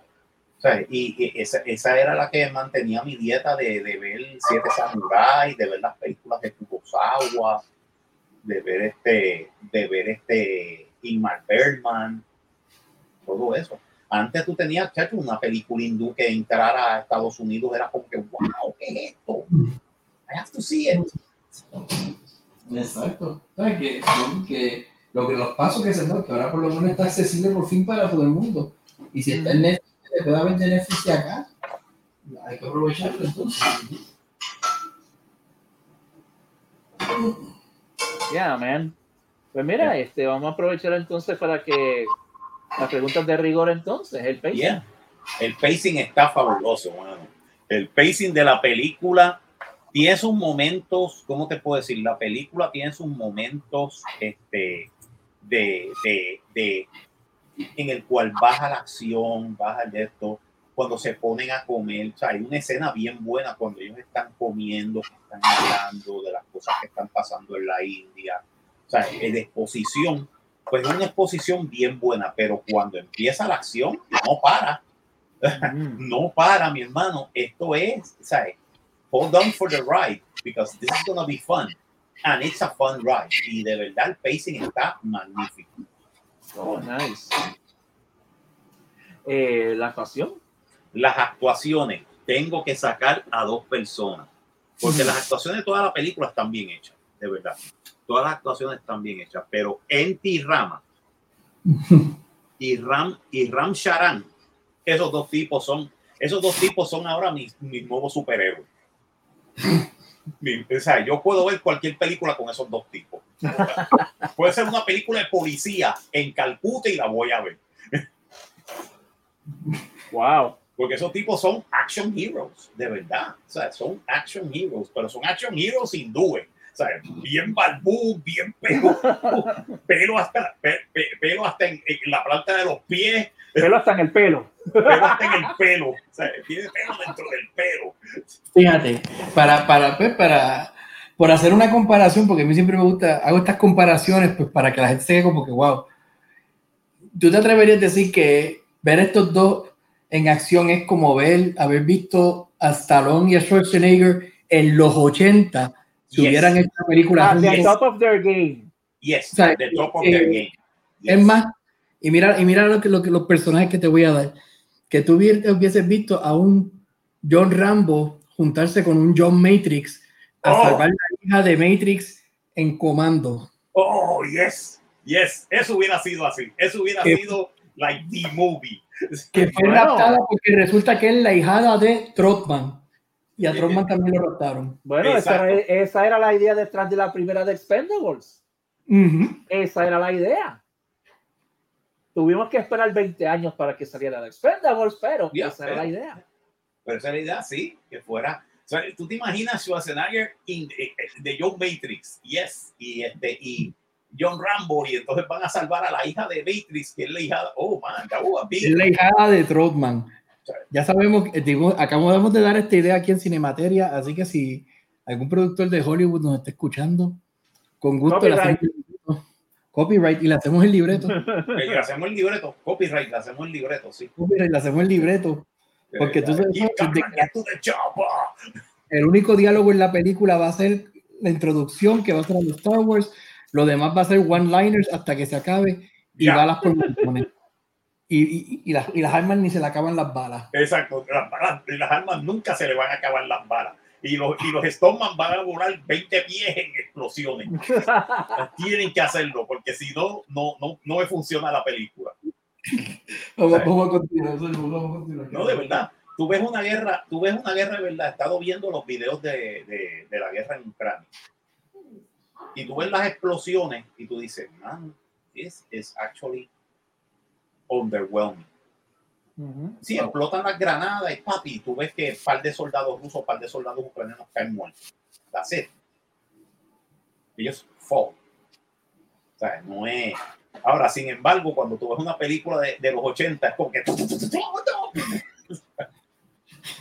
y, y esa, esa, era la que mantenía mi dieta de, de ver Siete Samuráis, de ver las películas de Kurosawa, de ver este, de ver este Ingmar Bergman, todo eso. Antes tú tenías, chacho, una película hindú que entrara a Estados Unidos era como que, wow, ¿qué es esto? I have to see it. Exacto. Que, que, lo que los pasos que se dan, que ahora por lo menos está accesible por fin para todo el mundo. Y si está en Netflix, te pueda vender Netflix acá, hay que aprovecharlo entonces. Yeah, man. Pues mira, este, vamos a aprovechar entonces para que las preguntas de rigor entonces, el pacing. Yeah. El pacing está fabuloso, mano. El pacing de la película tiene sus momentos, ¿cómo te puedo decir? La película tiene sus momentos este, de, de, de en el cual baja la acción, baja el esto, cuando se ponen a comer. O sea, hay una escena bien buena cuando ellos están comiendo, están hablando de las cosas que están pasando en la India. O sea, de exposición, pues es una exposición bien buena, pero cuando empieza la acción, no para. Mm. <laughs> no para, mi hermano. Esto es, ¿sabes? Hold on for the ride, because this is going to be fun. And it's a fun ride. Y de verdad el pacing está magnífico. Oh, nice. Eh, la actuación. Las actuaciones. Tengo que sacar a dos personas. Porque las <laughs> actuaciones de toda la película están bien hechas, de verdad. Todas las actuaciones están bien hechas. Pero Enti Rama y <laughs> Ram, y Ram Sharan, esos dos tipos son, esos dos tipos son ahora mis, mis nuevos superhéroes. <laughs> <laughs> O sea, yo puedo ver cualquier película con esos dos tipos. <laughs> Puede ser una película de policía en Calcuta y la voy a ver. <laughs> Wow. Porque esos tipos son action heroes, de verdad. O sea, son action heroes, pero son action heroes hindúes. O sea, bien barbú, bien pelo, pelo hasta, pelo hasta en, en, la planta de los pies. Pelo hasta en el pelo. Pelo hasta en el pelo. O sea, tiene pelo dentro del pelo. Fíjate, para, para, pues, para, por hacer una comparación, porque a mí siempre me gusta, hago estas comparaciones, pues para que la gente se quede como que, wow. ¿Tú te atreverías a decir que ver estos dos en acción es como ver, haber visto a Stallone y a Schwarzenegger en los 80 si yes. hubieran hecho una película at the top of their game. Yes, o sea, at the top of eh, their game. Yes. Es más, y mira, y mira lo que, lo que los personajes que te voy a dar. Que tú hubieses visto a un John Rambo juntarse con un John Matrix a oh. salvar la hija de Matrix en comando. Oh, yes, yes, eso hubiera sido así. Eso hubiera que, sido like the movie. Que fue bueno. raptada porque resulta que es la hijada de Trotman. Y a Trotman también lo raptaron. Bueno, esa, esa, era la idea detrás de la primera de Expendables. Uh -huh. Esa era la idea. Tuvimos que esperar 20 años para que saliera de Expendables, pero yeah, esa pero, era la idea. Pero esa era la idea, sí, que fuera. O sea, Tú te imaginas Schwarzenegger in, de, de John Matrix, yes, y, este, y John Rambo, y entonces van a salvar a la hija de Matrix, que es la hija, oh man, es la hija de Trotman. Ya sabemos, digo, acabamos de dar esta idea aquí en Cinemateria, así que si algún productor de Hollywood nos está escuchando, con gusto le hacemos copyright y le hacemos el libreto. <laughs> le hacemos el libreto, copyright, le hacemos el libreto, sí. Copyright, le hacemos el libreto. Porque tú sabes, el único diálogo en la película va a ser la introducción que va a ser a los Star Wars, lo demás va a ser one-liners hasta que se acabe y yeah. balas por montones. Y, y, y, las, y, las, armas ni se le acaban las balas. Exacto, las, balas, las armas nunca se le van a acabar las balas. Y los, y los Stoneman van a volar 20 pies en explosiones. <laughs> Tienen que hacerlo, porque si no, no, no, no me funciona la película. Vamos, vamos a continuar, vamos a continuar. No, de verdad. Tú ves una guerra, tú ves una guerra de verdad. He estado viendo los videos de, de, de la guerra en Ucrania. Y tú ves las explosiones y tú dices, man, this is actually underwhelming. Sí, explotan las granadas y papi, tú ves que par de soldados rusos, par de soldados ucranianos caen muertos. That's it. Ellos fall. O sea, no es. Ahora, sin embargo, cuando tú ves una película de, de los 80, es como que. <laughs>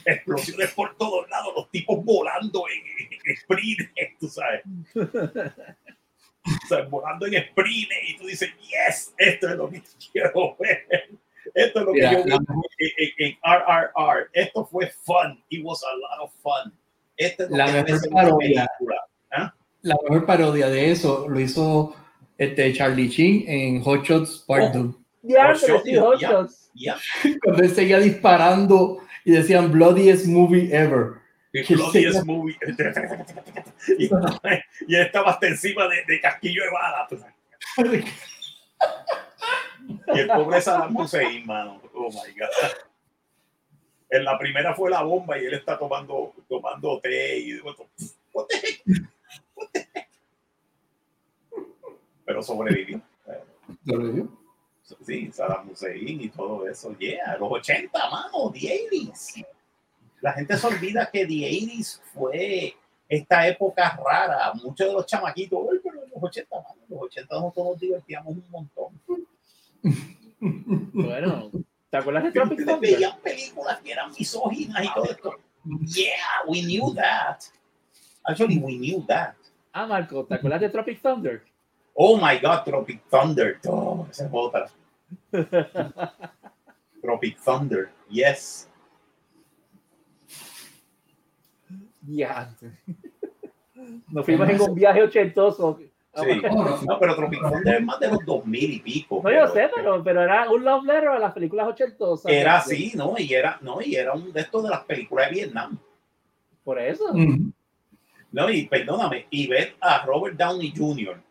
Explosiones por todos lados, los tipos volando en, en sprint, tú sabes. O sea, volando en sprint y tú dices, yes, esto es lo que quiero ver. Esto es lo que Mira, yo vi en, en, en RRR. Esto fue fun. It was a lot of fun. Esto es lo La que mejor parodia. película. La mejor parodia de eso lo hizo este Charlie Chin en Hot Shots Part Oh. 2. Ya. Cuando él seguía disparando y decían bloodiest movie ever. The Que bloodiest sea- movie. <laughs> y, y <laughs> él estaba hasta encima de, de casquillo de bala. <laughs> Y el pobre Saddam Hussein, mano. Oh my God. En la primera fue la bomba y él está tomando, tomando té y what the heck? What the heck? Pero sobrevivió. Sí, Saddam Hussein y todo eso. Yeah, los 80, mano, the 80s. La gente se olvida que the 80s fue esta época rara. Muchos de los chamaquitos, "Ay, pero en los 80, mano, en los 80 nosotros nos divertíamos un montón. Bueno, ¿te acuerdas de Tropic Thunder? veían películas que eran misóginas y todo esto. Yeah, we knew that. Actually, we knew that. Ah, Marco, ¿te acuerdas de Tropic Thunder? Oh my God, Tropic Thunder. Oh, esa es otra. Tropic Thunder, yes. Ya. <laughs> Nos fuimos en un viaje ochentoso. Sí. No, pero Tropic Thunder es más de los 2000 y pico. No, yo sé, pero, pero era un love letter a las películas ochentosas. Era así, ¿no? Y era, no, y era un de estos de las películas de Vietnam. Por eso. Mm. No, y perdóname, y ver a Robert Downey Jr.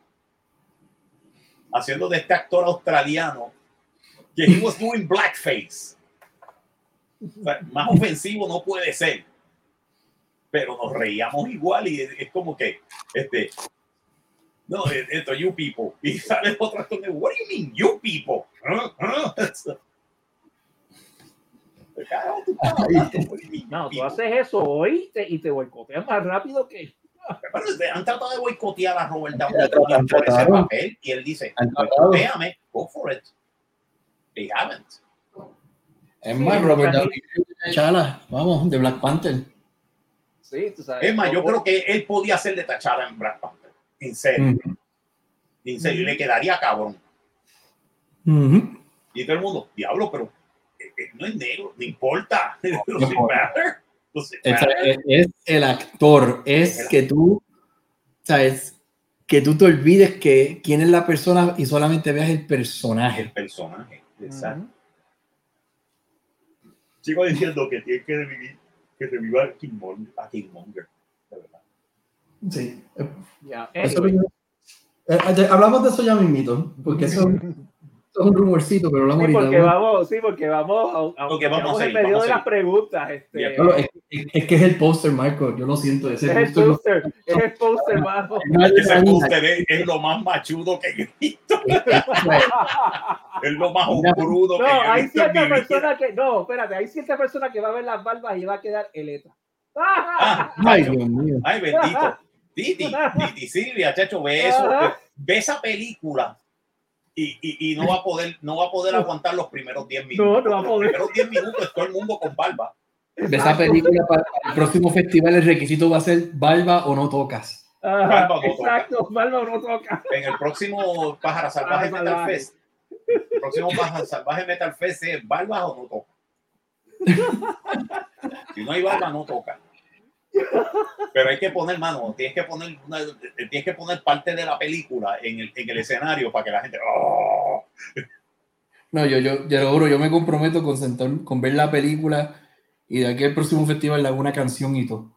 haciendo de este actor australiano que he was doing blackface. O sea, más ofensivo no puede ser. Pero nos reíamos igual y es, es como que, este, no, esto, you people. <laughs> Y sale otro actor, what do you mean, you people? ¿Ah? ¿Ah? <laughs> No, tú people? haces eso hoy te- y te boicoteas más rápido que. Pero han tratado de boicotear a Robert Downey Jr. por ese papel y él dice, boicoteame, go for it. They haven't. Es Sí, más, Robert. Downey Chala, vamos, de Black Panther. Sí, tú sabes. Es más, yo creo que él podía ser de Tachara en Black Panther. En serio. En serio, y le quedaría cabrón. Y todo el mundo, diablo, pero eh, eh, no es negro, no importa. <laughs> No No importa. Es, el actor, es que tú, sabes, que tú te olvides que quién es la persona y solamente veas el personaje. El personaje. Exacto. Ujú. Sigo diciendo que tiene que revivir, que reviva a Killmonger, a Killmonger, de verdad. Sí. Anyway. Eh, eh, hablamos de eso ya mismito, porque eso, eso es un rumorcito, pero hablamos Sí, ahorita. porque vamos, sí, porque vamos, a, Porque vamos en medio vamos de las preguntas. Este, es, es- es que es el póster, Marco. Yo lo siento. Ese es el póster es el póster. <laughs> Ese póster es, es lo más machudo que he visto. Es <laughs> lo más oscuro No, que he hay visto en cierta persona que, no, espérate, hay cierta persona que va a ver las barbas y va a quedar eleta. Ah, Ay. Dios mío. Ay, bendito. Titi, <laughs> Titi Silvia, chacho, ve eso, ve esa película y, y, y no va a poder, no va a poder aguantar los primeros 10 minutos. No, no va a poder. Los primeros 10 minutos es todo el mundo con barba. De esa película para el próximo festival el requisito va a ser barba o no tocas. Ajá, Barba no toca. exacto, barba no toca. En el próximo Pájara Salvaje Pájara Metal Salvaje. Fest, el próximo Pájara Salvaje Metal Fest es barba o no toca. <laughs> Si no hay barba, no toca. Pero hay que poner, mano, tienes que poner, una- tienes que poner parte de la película en el, en el escenario para que la gente. ¡Oh! No, yo, yo, yo lo juro, yo me comprometo con, sentar, con ver la película y de aquí al próximo festival le hago una canción y todo.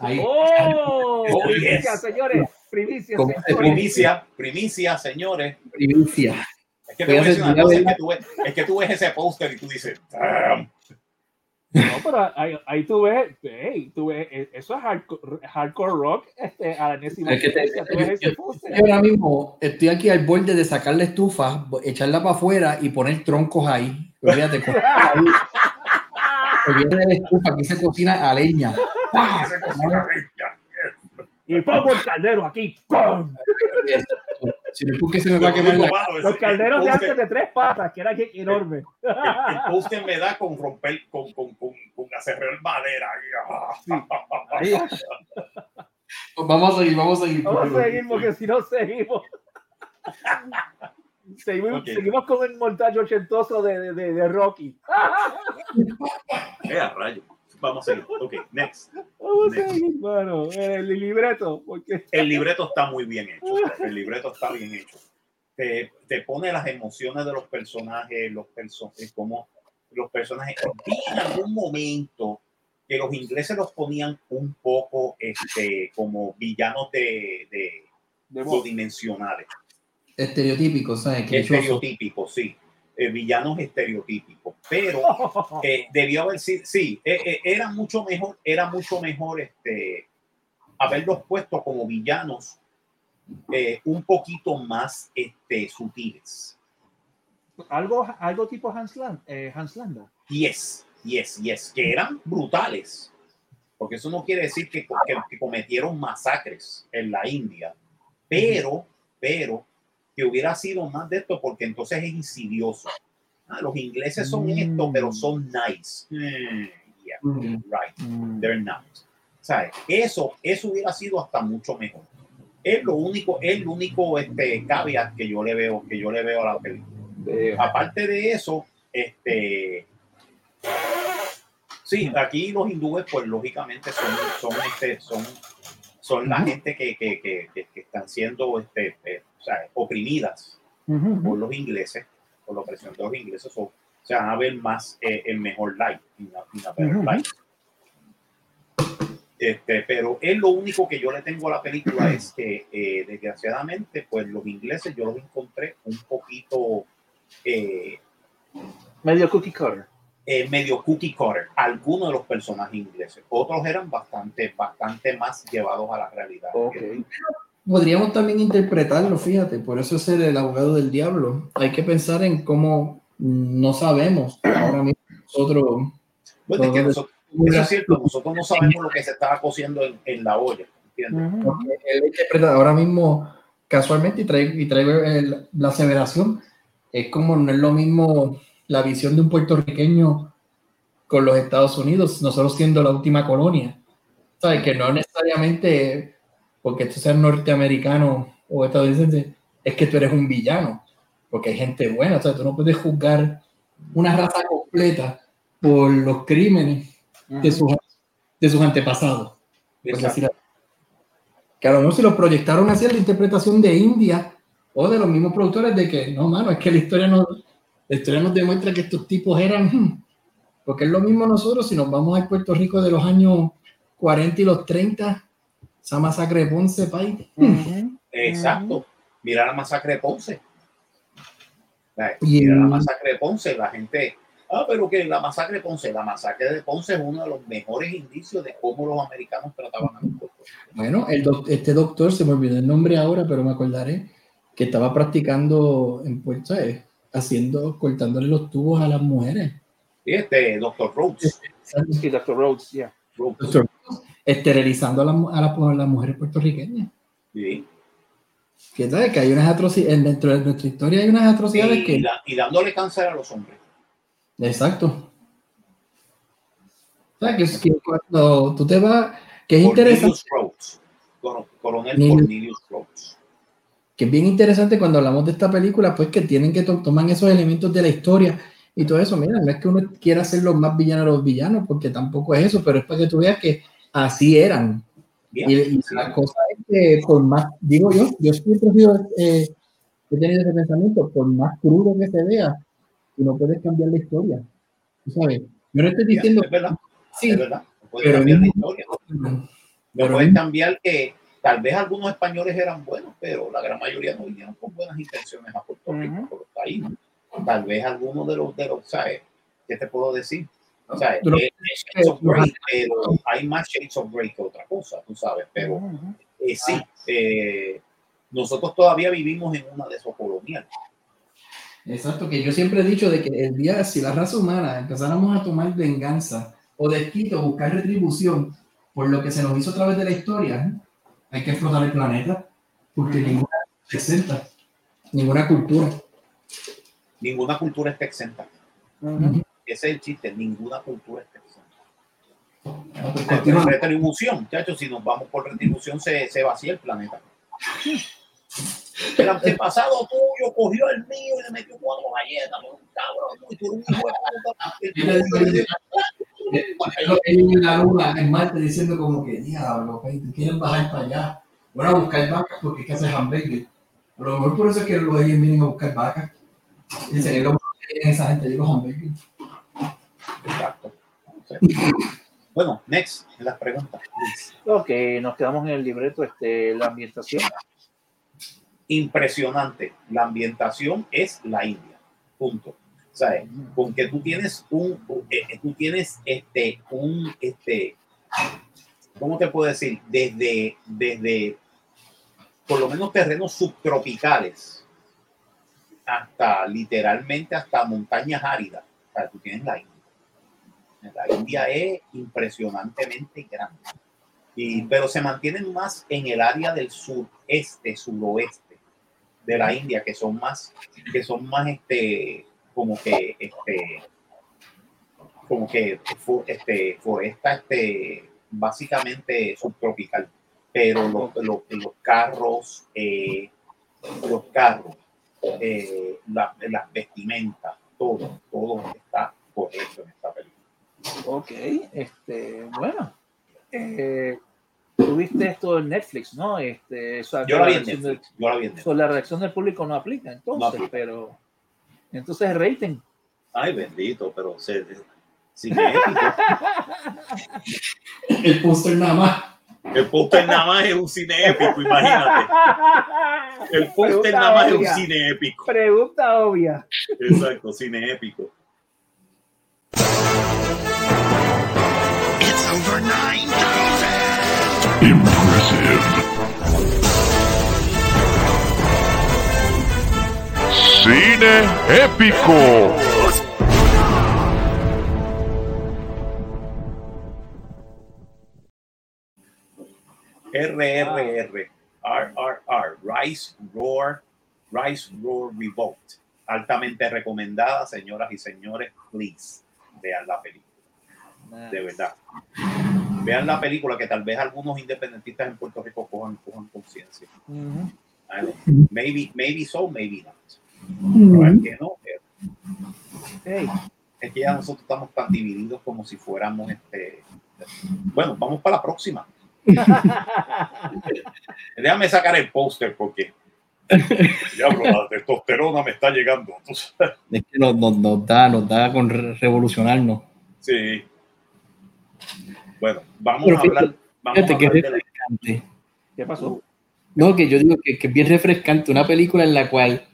Ahí. ¡Oh! Oh, primicia, yes. señores. Primicia, ¿Cómo señores. Primicia, primicia, señores. Primicia. Es que te voy a es que tú ves, es que tú ves ese póster y tú dices, "Damn". No, pero ahí, ahí tú ves, hey, tú ves, eh, eso es hardcore, hardcore rock este, a la enésima Es que te- tú ves póster. Yo ahora mismo estoy aquí al borde de sacar la estufa, echarla para afuera y poner troncos ahí. Olvídate, con- ahí. <laughs> Olvídate de la estufa, aquí se cocina a leña. ¡Pah! Esa cosa rica. Y pongo el caldero aquí. ¡pum! Si porque se me va a quemar la Los calderos el de antes de tres patas, que era aquí enorme. el, el póster me da con romper, con, con, con, con acerrear madera. Ahí, <laughs> Vamos a seguir, vamos a seguir. vamos a seguir porque si no seguimos. Seguimos, Ok. seguimos con el montaje ochentoso de, de, de, de Rocky. Eh, a rayo. Vamos a seguir. Ok, next. Seguir, mano. El libreto, porque El libreto está muy bien hecho. El libreto está bien hecho. Te, te pone las emociones de los personajes, los personajes, como los personajes. Vi en algún momento que los ingleses los ponían un poco este, como villanos de, de de dimensionales. Estereotípico, ¿sabes? Que Estereotípicos, sí. Eh, villanos estereotípicos. Pero <laughs> eh, debió haber sido, sí, eh, eh, era mucho mejor, era mucho mejor este, haberlos puesto como villanos eh, un poquito más este, sutiles. algo, algo tipo Hans, Land, eh, Hans Landa. Yes, yes, yes, que eran brutales. Porque eso no quiere decir que, que- que cometieron masacres en la India, pero, pero, que hubiera sido más de esto, porque entonces es insidioso. Ah, los ingleses son Mm. esto, pero son nice. Mm, yeah, Mm. right. They're not. ¿Sabes? Eso, eso hubiera sido hasta mucho mejor. Es lo único, es el único este, caveat que yo le veo, que yo le veo a la película. Aparte de eso, este sí, aquí los hindúes, pues lógicamente son, son este, son, son la gente que, que, que, que- que están siendo este, eh, o sea, oprimidas Ujú, por los ingleses, por la opresión de los ingleses, o se van a ver más eh, el mejor life, in a- in a better Ujú. light. Este, pero es lo único que yo le tengo a la película <clears throat> es que eh, desgraciadamente pues los ingleses yo los encontré un poquito eh, Medio cookie cutter. eh, medio cookie cutter algunos de los personajes ingleses otros eran bastante bastante más llevados a la realidad Ok. Podríamos también interpretarlo, fíjate, por eso es ser el abogado del diablo. Hay que pensar en cómo no sabemos ahora mismo nosotros. Bueno, es que nosotros- eso es cierto nosotros no sabemos lo que se estaba cociendo en, en la olla ¿entiendes? Porque él interpreta ahora mismo casualmente y traigo, y traigo el- la aseveración. Es como no es lo mismo la visión de un puertorriqueño con los Estados Unidos, nosotros siendo la última colonia. ¿Sabes? Que no necesariamente porque tú seas norteamericano o estadounidense, es que tú eres un villano, porque hay gente buena, o sea, tú no puedes juzgar una raza completa por los crímenes de sus, de sus antepasados. así. Que a lo mejor si lo proyectaron en la interpretación de India o de los mismos productores de que no, mano, es que la historia nos, la historia nos demuestra que estos tipos eran, hmm, porque es lo mismo nosotros si nos vamos a Puerto Rico de los años 40 y los 30, esa masacre de Ponce, país. Exacto. Mira la masacre de Ponce. Mira la masacre de Ponce. La gente. Ah, pero que la masacre de Ponce. La masacre de Ponce es uno de los mejores indicios de cómo los americanos trataban a los puertorriqueños. Bueno, el doc- este doctor, se me olvidó el nombre ahora, pero me acordaré, que estaba practicando en Puerto Rico, haciendo, cortándole los tubos a las mujeres. Y este, Dr. Rhodes. Sí, Dr. Rhodes, yeah. Rhodes. Esterilizando a, las mu- a las- a las mujeres puertorriqueñas. Sí. Que hay unas atrocidades, dentro de nuestra historia hay unas atrocidades Y, que... da- y dándole cáncer a los hombres. Exacto. Que, es que cuando tú te vas, que es Cornelius interesante, Rhodes. Coro- Coronel Cornelius. Rhodes. que es bien interesante cuando hablamos de esta película, pues que tienen que to- toman esos elementos de la historia y todo eso. Mira, no es que uno quiera hacer los más villanos de los villanos, porque tampoco es eso, pero es para que tú veas que así eran. Bien. Y, y la cosa es que por más, digo yo, yo siempre he, sido, eh, he tenido ese pensamiento, por más crudo que se vea, tú no puedes cambiar la historia. ¿Tú sabes? Yo no estoy Bien, diciendo, Es verdad. sí, Es verdad. No puede pero cambiar la historia. No pueden cambiar que tal vez algunos españoles eran buenos, pero la gran mayoría no vinieron con buenas intenciones a Puerto Rico por los Tal vez algunos de los, de los, ¿sabes? ¿Qué te puedo decir? O sea, pero hay más shades of grey que otra cosa, tú sabes, pero eh, sí, eh, nosotros todavía vivimos en una de esos coloniales. Exacto, que yo siempre he dicho de que el día, si la raza humana empezáramos a tomar venganza o desquito, buscar retribución por lo que se nos hizo a través de la historia, hay que explotar el planeta, porque ninguna está exenta, ninguna cultura. Ninguna cultura está exenta. Ese es el chiste, ninguna cultura está exenta. Pues retribución, muchachos, si nos vamos por retribución se, se vacía el planeta. El antepasado tuyo cogió el mío y le metió cuatro galletas, un cabrón, y tú un hijo de la luna en Marte diciendo como que, diablo, quieren bajar para allá. Bueno, a buscar vacas porque es que hace hamburgues. A lo mejor por eso es que los ellos vienen a buscar vacas. Dicen, es lo que esa gente, los hamburgues. Exacto. Bueno, next, las preguntas. Ok, nos quedamos en el libreto, este, la ambientación impresionante. La ambientación es la India. Punto. ¿Sabes? Con que tú tienes un, eh, eh, tú tienes este, un, este, ¿cómo te puedo decir? Desde, desde, por lo menos terrenos subtropicales hasta literalmente hasta montañas áridas. O sea, tú tienes la India. La India es impresionantemente grande. Y, pero se mantienen más en el área del sureste, suroeste de la India que son más, que son más este, como que, este, como que este, foresta, este, básicamente subtropical. Pero los, los, carros, eh, los carros, eh, la, las vestimentas, todo, todo está correcto en esta película. Ok, este, bueno. Eh, tuviste esto en Netflix, ¿no? Este, yo, la vi en Netflix, yo la vi en Netflix. la reacción del público no aplica, entonces, pero entonces el rating. Ay, bendito, pero se, cinépico. <laughs> el póster nada más. El póster nada más es un cine épico, imagínate. El póster nada más es un cine épico. Pregunta obvia. Exacto, cine épico. It's over 9000. Impressive. Cine épico. RRR, RRR, Rise Roar, Rise Roar Revolt. Altamente recomendada, señoras y señores. Please, vean la película. De verdad vean la película que tal vez algunos independentistas en Puerto Rico cojan, cojan conciencia. Maybe, maybe so, maybe not. es que no. Es que ya nosotros estamos tan divididos como si fuéramos este. Bueno, vamos para la próxima. <laughs> Déjame sacar el póster porque <laughs> Diablo, la testosterona me está llegando. Es que nos, nos, da, nos da con revolucionarnos. Sí. Bueno, vamos a hablar. Vamos a hablar refrescante. ¿Qué pasó? No, que yo digo que, que, es bien refrescante, una película en la cual,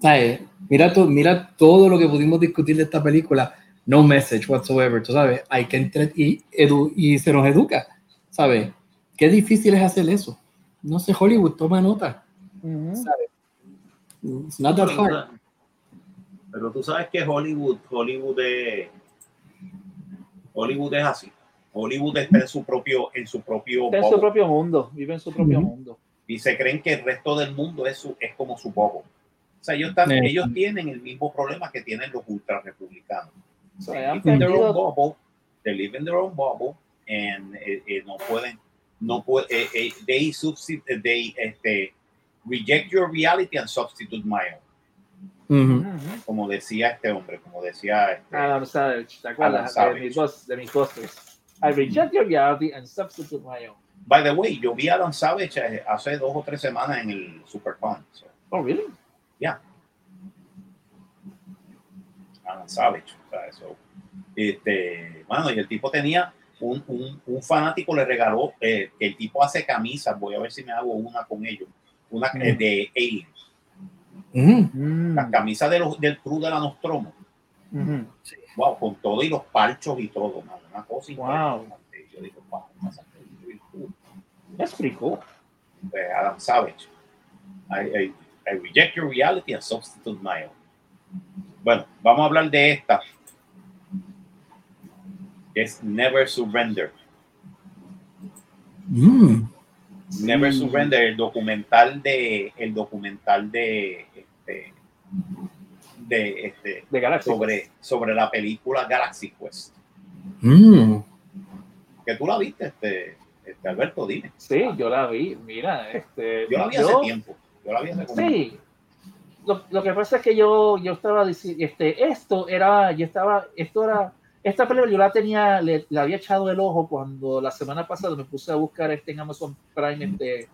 ¿sabes? Mira, to, mira todo lo que pudimos discutir de esta película, no message whatsoever, tú sabes, hay que entrar y, edu, y se nos educa, ¿sabes? Qué difícil es hacer eso. No sé, Hollywood, toma nota. ¿sabes? It's not that hard. Pero tú sabes que Hollywood, Hollywood es, Hollywood es así. Hollywood está en su propio, en su propio, en su propio mundo, vive en su propio mundo. Y se creen que el resto del mundo es, su, es como su bobo. O sea, ellos, están, ellos tienen el mismo problema que tienen los ultra republicanos. they live in their own bubble, they live in their own bubble, and eh, eh, no pueden, no pueden, eh, they, substitute, they este, reject your reality and substitute my own. Como decía este hombre, como decía este, Adam Savage, ¿te acuerdas? De mis, de mis I reject your reality and substitute my own. By the way, yo vi a Adam Savage hace dos o tres semanas en el SuperCon. So. Oh, really? Yeah. Adam Savage. O sea, eso. Este, bueno, y el tipo tenía, un, un, un fanático le regaló, eh, que el tipo hace camisas, voy a ver si me hago una con ellos, una eh, de Alien. Mm. Las camisas de los, del Cruz de la Nostromo. Sí. Wow, con todo y los parchos y todo, man, una cosa Wow. Yo digo, wow. That's pretty cool. Adam Savage. I, I, I reject your reality and substitute my own. Bueno, vamos a hablar de esta. Es Never Surrender. Mm. Never. Surrender, el documental de el documental de este, de este De Galaxy. sobre, sobre la película Galaxy Quest. Mm. Que tú la viste, este, este Alberto, dime. Sí, yo la vi. Mira, este. Yo la vi hace yo- tiempo. Yo la vi hace como- Sí. Lo, lo que pasa es que yo, yo estaba diciendo, este, esto era, yo estaba, esto era, esta película yo la tenía, le, le había echado el ojo cuando la semana pasada me puse a buscar este en Amazon Prime, este,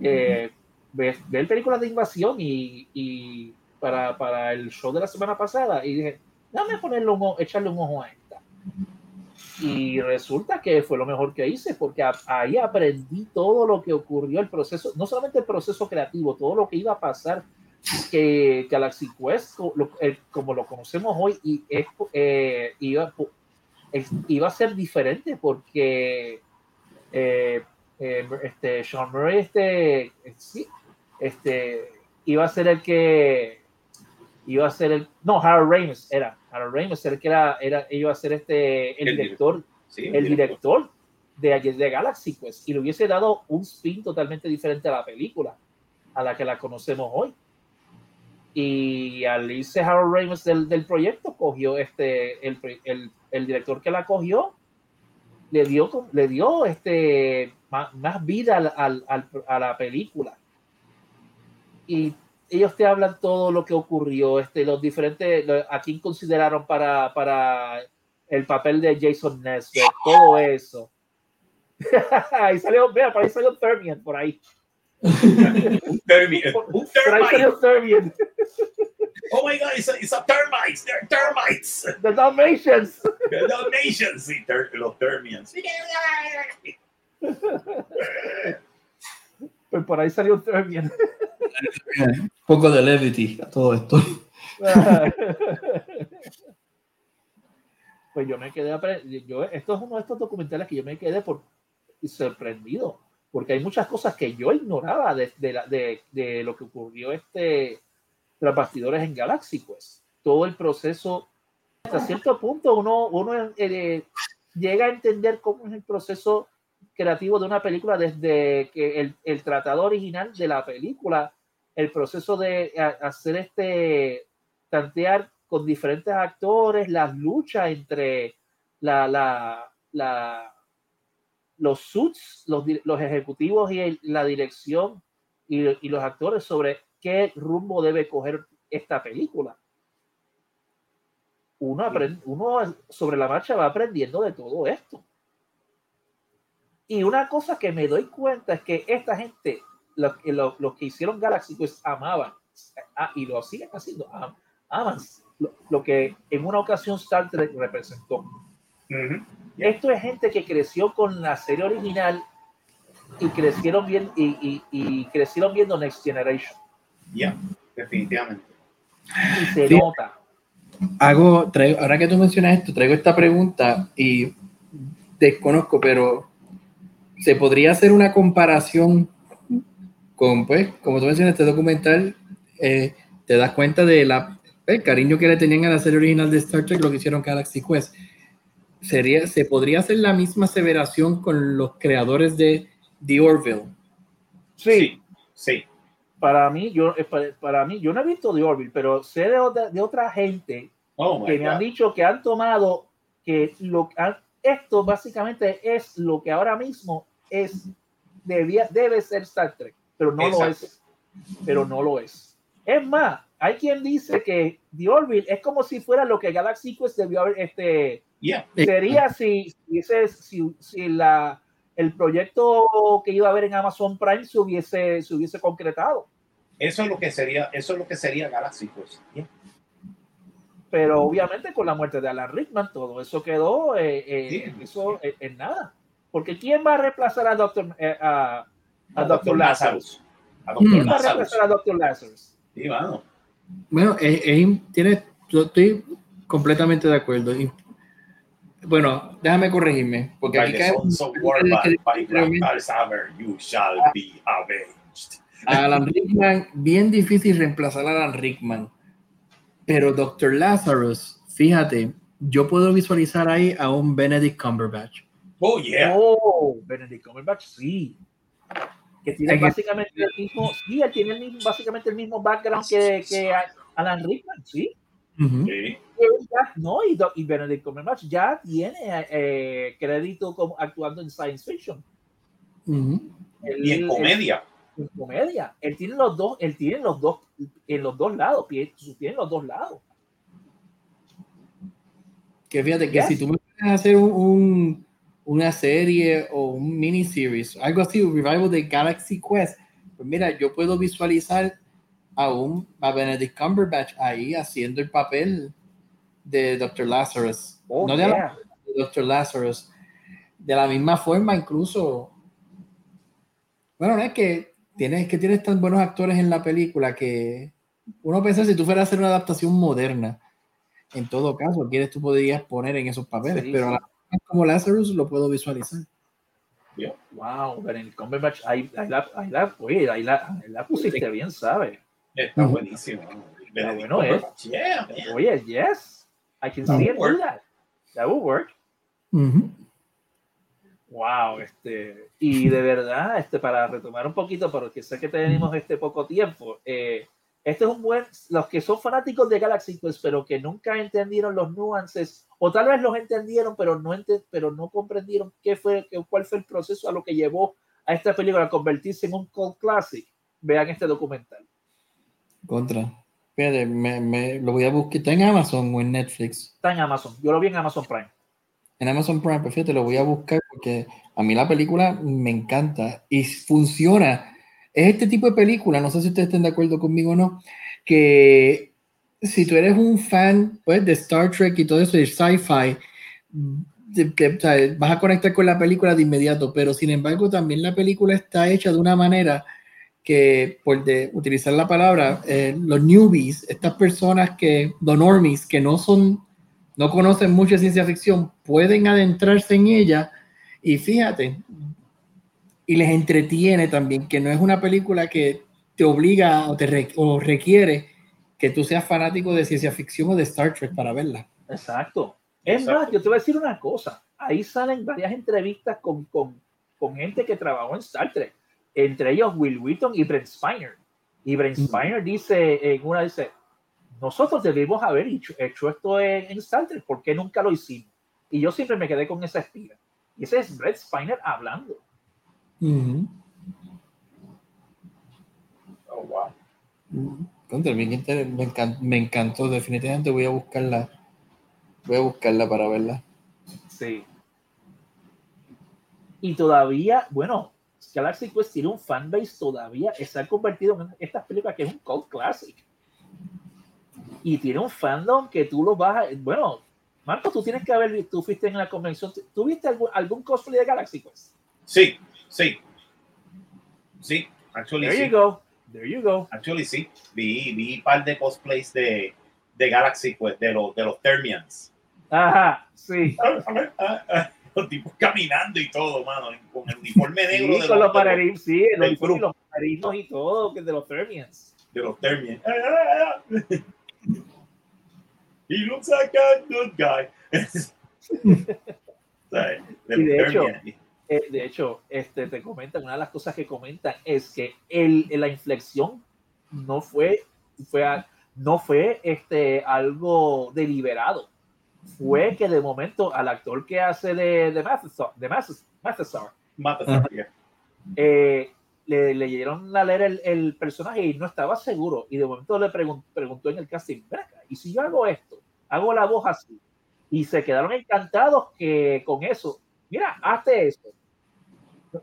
eh, ver, ver películas de invasión y, y para, para el show de la semana pasada y dije, dame ponerle un, echarle un ojo a esta. Y resulta que fue lo mejor que hice, porque a- ahí aprendí todo lo que ocurrió, el proceso, no solamente el proceso creativo, todo lo que iba a pasar, que Galaxy Quest, como lo conocemos hoy, y es, eh, iba, iba a ser diferente, porque eh, eh, este, Sean Murray este, sí, este, iba a ser el que iba a ser el no Harold Ramis era Harold Ramis era el que era, era iba a ser este el, El director Sí, el director. de, de Galaxy Quest y le hubiese dado un spin totalmente diferente a la película a la que la conocemos hoy y al irse Harold Ramis del, del proyecto cogió este el, el, el director que la cogió le dio le dio este más, más vida al, al- al- a la película. Y ellos te hablan todo lo que ocurrió este los diferentes a quién consideraron para para el papel de Jason Nesbitt todo eso. <laughs> Ahí salió vea por ahí salió Termian por ahí. Un termi- por, ahí salió Termian <laughs> Oh my God, it's a, it's a termites. They're termites. <laughs> The Dalmatians <laughs> The Dalmatians. Sí, ter- los termians. pues por ahí salió Termian Un poco de levity a todo esto. pues yo me quedé yo esto es uno de estos documentales que yo me quedé por sorprendido porque hay muchas cosas que yo ignoraba de, de, la- de- de lo que ocurrió este tras bastidores en Galaxy pues. Todo el proceso hasta cierto punto uno uno eh, llega a entender cómo es el proceso creativo de una película desde el, el tratado original de la película el proceso de hacer este tantear con diferentes actores las luchas entre la, la, los suits, los, los ejecutivos y la dirección y, y los actores sobre qué rumbo debe coger esta película. Uno, aprende, uno sobre la marcha va aprendiendo de todo esto. Y una cosa que me doy cuenta es que esta gente, los, los, los que hicieron Galaxy, pues amaban, ah, y lo siguen haciendo, am- aman lo, lo que en una ocasión Star Trek representó. Ujú. Esto es gente que creció con la serie original y crecieron bien y, y- y crecieron viendo Next Generation. Ya, definitivamente. Y se Sí. nota. Hago, traigo, ahora que tú mencionas esto, traigo esta pregunta y desconozco, pero se podría hacer una comparación con, pues, como tú mencionas, este documental, eh, te das cuenta de la, el cariño que le tenían a la serie original de Star Trek, lo que hicieron Galaxy Quest. Sería, se podría hacer la misma aseveración con los creadores de The Orville. Sí, Sí. Para mí, yo, eh, para, para mí, yo no he visto The Orville, pero sé de otra, de otra gente Oh que me han dicho que han tomado que lo han- esto básicamente es lo que ahora mismo es debía, debe ser Star Trek, pero no lo Exacto. es. Pero no lo es. Es más, hay quien dice que The Orville es como si fuera lo que Galaxy Quest debió haber este Yeah. sería si, si, si, si la, el proyecto que iba a haber en Amazon Prime se hubiese, se hubiese concretado. Eso es lo que sería, eso es lo que sería Galaxy Quest. Yeah. pero obviamente con la muerte de Alan Rickman todo eso quedó eh, eh, eso, eh, en nada. Porque ¿quién va a reemplazar a Doctor, a, a, Doctor Lazarus? ¿Quién va a reemplazar a Doctor Lazarus? Sí, bueno. Bueno, tiene, yo estoy completamente de acuerdo. Bueno, déjame corregirme, porque aquí cae, Alan Rickman, bien difícil reemplazar a Alan Rickman. Pero Dr. Lazarus, fíjate, yo puedo visualizar ahí a un Benedict Cumberbatch. Oh, yeah. Oh, Benedict Cumberbatch, sí. Que tiene básicamente el mismo, sí, tiene el mismo, básicamente el mismo background que, que Alan Rickman, sí. sí. no, y, y, Benedict Cumberbatch ya tiene eh, crédito como actuando en science fiction. y en comedia en comedia. Él tiene los dos, él tiene los dos, en los dos lados, tiene los dos lados. Que fíjate que si tú me puedes hacer un, una serie o un miniseries, algo así, un revival de Galaxy Quest, pues mira, yo puedo visualizar a un a Benedict Cumberbatch ahí haciendo el papel de Dr. Lazarus. Oh, no de, la, de Dr. Lazarus. De la misma forma, incluso. Bueno, no es que tienes que tienes tan buenos actores en la película que uno piensa si tú fueras a hacer una adaptación moderna, en todo caso, quieres tú podrías poner en esos papeles, pero la, como Lazarus lo puedo visualizar. Wow, pero en Cumberbatch, ahí, ahí, la, ahí, la, oye, ahí, la, ahí la pusiste bien, ¿sabes? Está buenísimo. bueno es. Yeah, oye, yes, I can see it do that. That would work. Wow, este, y de verdad, este, para retomar un poquito, porque sé que tenemos este poco tiempo, eh, este es un buen, los que son fanáticos de Galaxy pues, pero que nunca entendieron los nuances, o tal vez los entendieron, pero no, pero no comprendieron qué fue, qué, cuál fue el proceso a lo que llevó a esta película a convertirse en un cult classic, vean este documental. Contra. Espérate, me, me, lo voy a buscar. ¿Está en Amazon o en Netflix? Está en Amazon. Yo lo vi en Amazon Prime en Amazon Prime, pues lo voy a buscar porque a mí la película me encanta y funciona. Es este tipo de película, no sé si ustedes estén de acuerdo conmigo o no, que si tú eres un fan pues, de Star Trek y todo eso, de sci-fi, vas a conectar con la película de inmediato, pero sin embargo también la película está hecha de una manera que, por de utilizar la palabra, eh, los newbies, estas personas que, the normies, que no son no conocen mucha ciencia ficción, pueden adentrarse en ella y fíjate, y les entretiene también, que no es una película que te obliga o, te o requiere que tú seas fanático de ciencia ficción o de Star Trek para verla. Exacto. Es más, yo te voy a decir una cosa. Ahí salen varias entrevistas con, con, con gente que trabajó en Star Trek, entre ellos Will Wheaton y Brent Spiner. Y Brent Spiner dice, en una dice, nosotros debimos haber hecho, esto en, en Star Trek, ¿por qué nunca lo hicimos? Y yo siempre me quedé con esa espina. Y ese es Brett Spiner hablando. Oh, wow. me, me, encantó, definitivamente voy a buscarla. Voy a buscarla para verla. Sí. Y todavía, bueno, Galaxy Quest tiene un fanbase todavía, está convertido en estas películas que es un cult classic y tiene un fandom que tú lo vas a, bueno, Marco, tú tienes que haber, tú fuiste en la convención, ¿tú viste algún, algún cosplay de Galaxy Quest? Sí, sí. Sí, actually There you go. There you go. Actually sí, vi, vi un par de cosplays de, de Galaxy Quest, de, los de los Termians. Ajá, sí. <laughs> los tipos caminando y todo, mano, con el uniforme negro. Sí, de con los, los sí, los, los y todo, que de los Termians. De los Termians. <laughs> He looks like a good guy. <laughs> y de hecho, eh, de hecho, este, te comentan, una de las cosas que comentan es que el, la inflexión no fue, fue no fue este, algo deliberado. Fue que de momento al actor que hace de, de de eh, le leyeron a leer el, personaje y no estaba seguro. Y de momento le preguntó en el casting, ¿y si yo hago esto? Hago la voz así. Y se quedaron encantados que con eso, mira, hazte eso.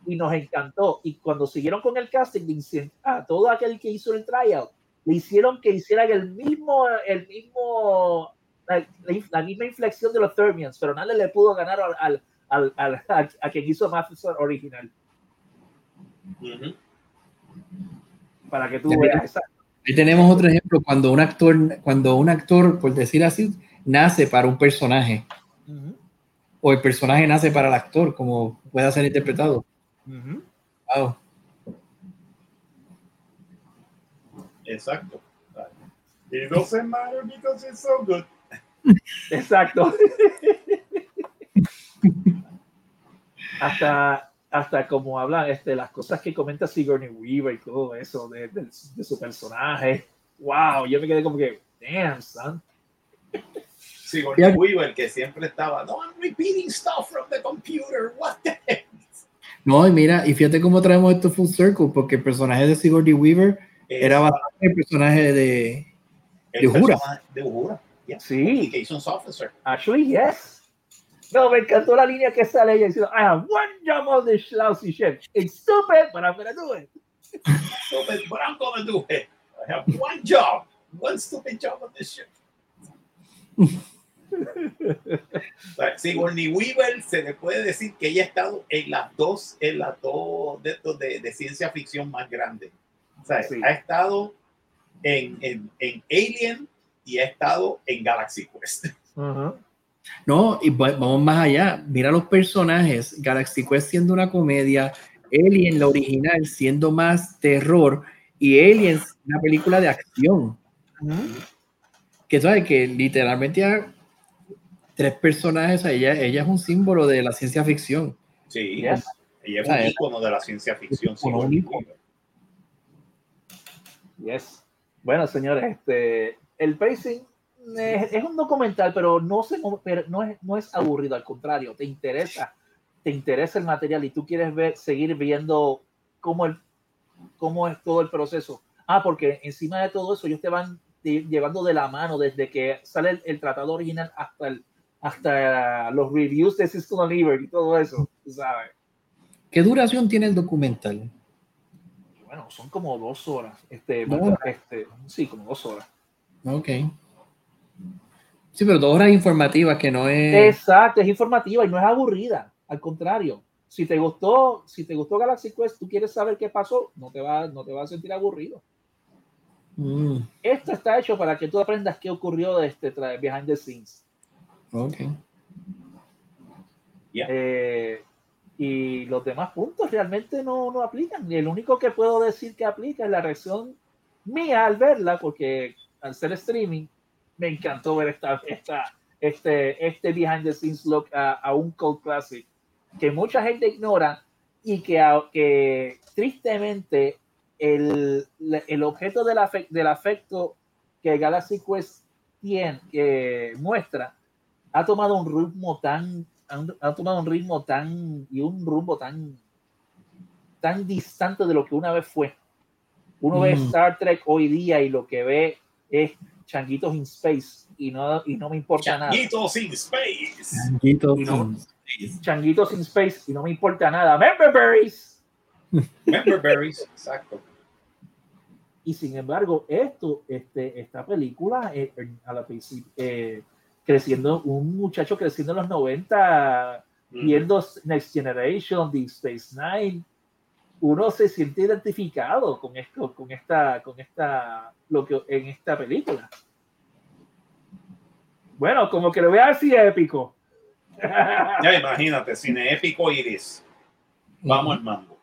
Y nos encantó. Y cuando siguieron con el casting, a todo aquel que hizo el tryout, le hicieron que hicieran el mismo, el mismo la, misma inflexión de los Thermians, pero nadie le pudo ganar al, al, al, a quien hizo Matheson original. Para que tú veas. Ahí tenemos otro ejemplo cuando un actor, cuando un actor, por decir así, nace para un personaje. O el personaje nace para el actor, como pueda ser interpretado. wow. Exacto. It doesn't matter because it's so good. Exacto. <laughs> hasta, hasta como hablan este, las cosas que comenta Sigourney Weaver y todo eso de, de, su personaje. Wow, yo me quedé como que, damn, son. Sigourney Weaver que siempre estaba, no, I'm repeating stuff from the computer, what the heck. No, y mira, y fíjate cómo traemos esto full circle, porque el personaje de Sigourney Weaver era bastante el personaje de, de Uhura. De Uhura. Yeah. Sí. Case Officer. Actually, yes. No, me encantó la línea que sale ella diciendo, I have one job on this lousy ship. It's stupid, but I'm gonna do it. stupid, but I'm gonna do it. I have one job, one stupid job on this ship. Sigourney Weaver se le puede decir que ella ha estado en las dos, en las dos de, de, de ciencia ficción más grandes. Sí. ha estado en, en, en, Alien y ha estado en Galaxy Quest. Uh -huh. No, y vamos más allá. Mira los personajes. Galaxy Quest siendo una comedia, Alien, la original, siendo más terror, y Aliens, una película de acción. Uh -huh. Que sabes que literalmente hay tres personajes, ella, ella es un símbolo de la ciencia ficción. Sí, yes. ella es un ícono de la ciencia ficción. Sí, yes. Bueno, señores, este, el pacing es, es, un documental, pero no, se, pero no, es, no es aburrido, al contrario, te interesa, te interesa el material y tú quieres ver, seguir viendo cómo, el, cómo es todo el proceso. Ah, porque encima de todo eso, ellos te van llevando de la mano desde que sale el, el tratado original hasta, el, hasta los reviews de System Libre y todo eso, ¿sabes? ¿Qué duración tiene el documental? Bueno, son como dos horas. Este, este, sí, como dos horas. Ok. Sí, pero dos horas informativas que no es. Exacto, es informativa y no es aburrida. Al contrario, si te gustó, si te gustó Galaxy Quest, tú quieres saber qué pasó, no te va, no te va a sentir aburrido. Mm. Esto está hecho para que tú aprendas qué ocurrió de este behind the scenes. Ok. Yeah. Eh, y los demás puntos realmente no, no aplican. Y el único que puedo decir que aplica es la reacción mía al verla, porque al ser streaming me encantó ver esta, esta, este, este behind the scenes look a, a un cult classic que mucha gente ignora y que, que tristemente el, el objeto del, afecto, del afecto que Galaxy Quest tiene, que muestra ha tomado un ritmo tan han, tomado un ritmo tan y un rumbo tan tan distante de lo que una vez fue. Uno mm. ve Star Trek hoy día y lo que ve es changuitos in space y no, y no me importa changuitos nada. In space. Changuitos no, in space. Changuitos in space y no me importa nada. Member berries. Member berries, exacto. Y sin embargo, esto, este, esta película, eh, a la eh, creciendo, un muchacho creciendo en los 90, mm. viendo Next Generation, Deep Space Nine, uno se siente identificado con esto, con esta, con esta, lo que en esta película. Bueno, como que lo vea así épico. <laughs> Ya imagínate, cine épico iris. Vamos al mambo.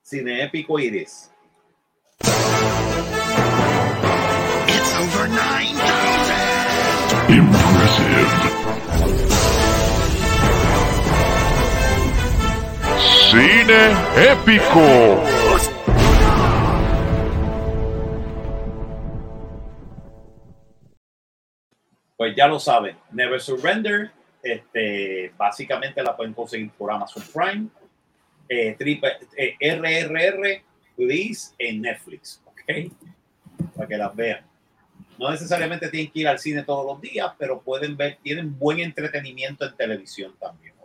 Cine épico iris. It's over 9,000. Impressive. Cine épico. Pues ya lo saben, Never Surrender, este, básicamente la pueden conseguir por Amazon Prime, eh, triple, eh, RRR, Please en Netflix, ¿ok? Para que las vean. No necesariamente tienen que ir al cine todos los días, pero pueden ver, tienen buen entretenimiento en televisión también.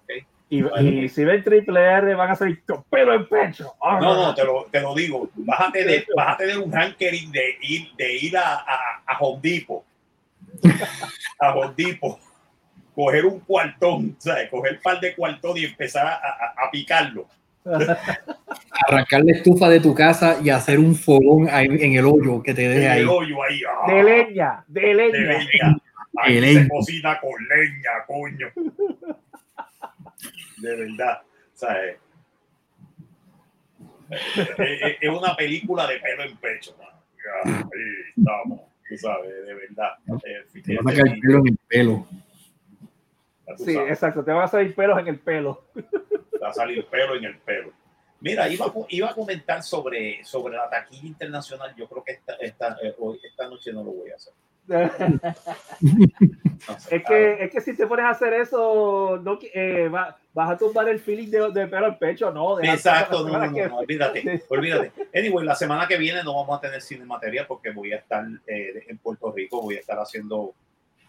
Y, bueno, y si ven triple R van a salir pelo en pecho. Oh, no, no, te lo, te lo digo. Bájate de, bájate de un hankering de ir, de ir a, a, a Home Depot. <laughs> a Home Depot, coger un cuartón, ¿sabes? coger un par de cuartón y empezar a, a- a picarlo. <laughs> Arrancar la estufa de tu casa y hacer un fogón ahí en el hoyo que te deje ahí. el hoyo ahí. ¡ah! De leña, de de leña. leña. Ahí De se leña. cocina con leña, coño. <laughs> De verdad. ¿sabes? Es, es- es una película de pelo en pecho. mano. Ya, Ahí estamos, tú sabes, de verdad. Eh, Te va a sacar el pelo en el pelo. Sí, sabes, exacto. Te van a salir pelos en el pelo. te va a salir pelo en el pelo. Mira, iba, iba a comentar sobre, sobre la taquilla internacional. Yo creo que esta, esta, eh, hoy, esta noche no lo voy a hacer. <laughs> No sé, Es que, es que si te pones a hacer eso, no, eh, va- vas a tumbar el feeling de, de pelo al pecho, no. Exacto, no, no, que- no, olvídate, <laughs> olvídate. Anyway, la semana que viene no vamos a tener cine material porque voy a estar eh, en Puerto Rico, voy a estar haciendo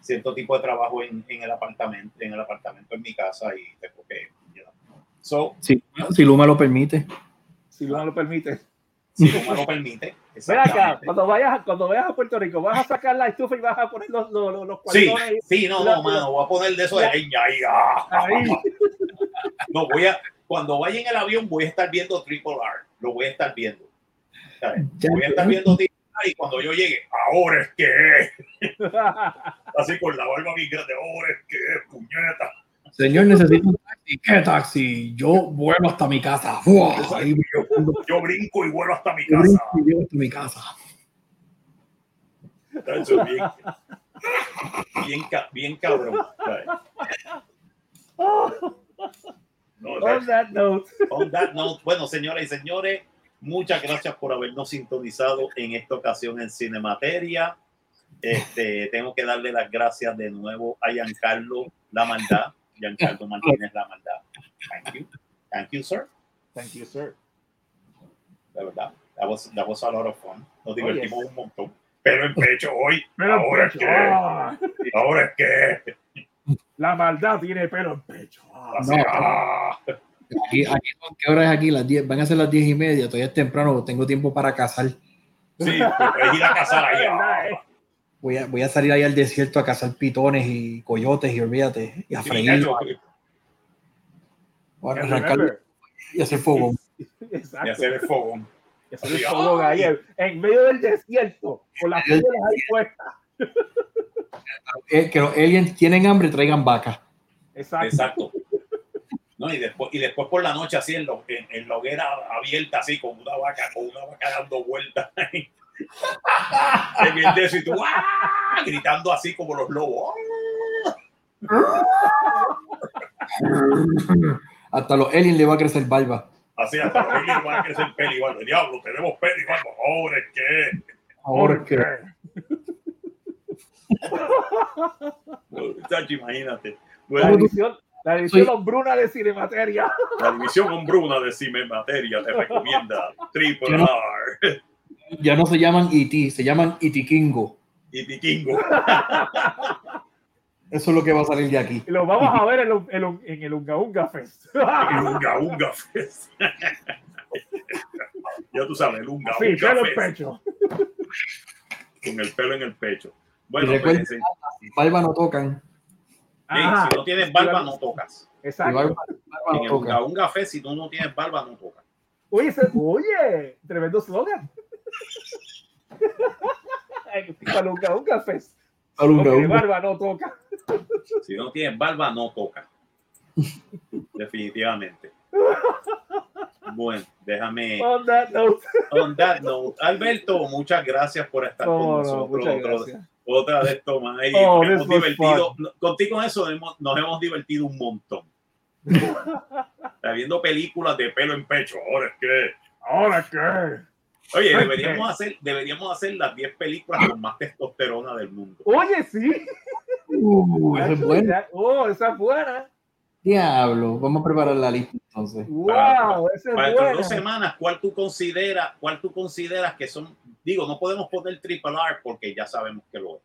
cierto tipo de trabajo en, en el apartamento, en el apartamento en mi casa y tengo que, you know. so, Si, si Luma lo permite. Si no lo permite. si me lo permite, Ven acá, cuando vayas, cuando vayas a Puerto Rico, vas a sacar la estufa y vas a poner los, los, los, los Sí, ahí. sí, no, no, mano, voy a poner de eso de leña ahí. ah. Ahí. <laughs> No, voy a, cuando vaya en el avión voy a estar viendo Triple R, lo voy a estar viendo. Voy a estar viendo Triple R y cuando yo llegue, ahora es que. <laughs> Así con la barba bien grande, ahora es que puñeta. Señor, necesito un taxi. ¿Qué taxi? Yo vuelo hasta mi casa. Ahí Yo brinco y vuelo hasta mi yo casa. brinco y hasta mi casa. Eso es bien, bien, bien cabrón. No, On that note. On that note, bueno, señoras y señores, muchas gracias por habernos sintonizado en esta ocasión en Cinemateria. Este, tengo que darle las gracias de nuevo a Giancarlo La Maldad, Giancarlo Martínez La Maldad. Thank you. Thank you, sir. Thank you, sir. De verdad. That was, that was a lot of fun. Nos Oh, divertimos un montón. Pero en pecho hoy. Ahora pecho. es que. Ah, Ahora es que. la maldad tiene pelo en pecho. Ah. No. ah. Aquí, aquí, ¿Qué hora es aquí? Las 10. Van a ser las 10 y media. Todavía es temprano. Tengo tiempo para cazar. Sí, pues puedes ir a cazar <laughs> ahí. Voy a, voy a salir ahí al desierto a cazar pitones y coyotes y olvídate. Y a freír. Nacho, Voy a And arrancar y hacer fuego. <laughs> y hacer el fogón. Eso es Así, todo ay. ahí, en medio del desierto, con las piedras ahí puestas. Eh, que los aliens tienen hambre, traigan vaca. Exacto. Exacto. No, y después, y después por la noche así en, lo- en, en la hoguera abierta, así con una vaca, con una vaca dando vueltas ahí. En el de eso y tú ¡ah! gritando así como los lobos. Hasta los aliens le va a crecer barba. Así hasta los niños van a crecer pelo igual. Diablo, tenemos pelo igual. Ahora es que. Ahora que Chacho, imagínate. La edición, la Soy- hombruna de Cinemateria. la división hombruna de Cime Materia te recomienda Triple R ya no se llaman E.T., se llaman Itikingo. y Vikingo. Eso es lo que va a salir de aquí. Lo vamos a ver en, el- en el- en el Unga Unga Fest. Unga Unga Fest. ya tú sabes, el Unga Sí, Unga pelo en Fest. pecho. Con el pelo en el pecho. Bueno, Y recuerda- pues, sí, Barba no tocan. Ajá. si no tienes barba, no tocas. Exacto. barba, barba En el tocan. Unga Unga Fest, si tú no tienes barba, no tocas. Oye, ese- oye, tremendo slogan. Para Ok, unga. barba no toca. Si no tienes barba, no toca. Definitivamente. Bueno, déjame. On that note. On that note, Alberto, muchas gracias por estar con No, no, nosotros. Otro- gracias. otra más. Y Oh, nos hemos divertido. Contigo en eso hemos- nos hemos divertido un montón. <laughs> Está viendo películas de pelo en pecho. Ahora es que. Ahora qué. Oye, deberíamos hacer, deberíamos hacer las 10 películas con más testosterona del mundo. Oye, sí. Uh, eso es bueno. Oh, esa es buena. Diablo. Vamos a preparar la lista entonces. Wow, esa Para es dentro de buena. dos semanas, ¿cuál tú consideras, cuál tú consideras que son? Digo, no podemos poner triple R porque ya sabemos que lo es.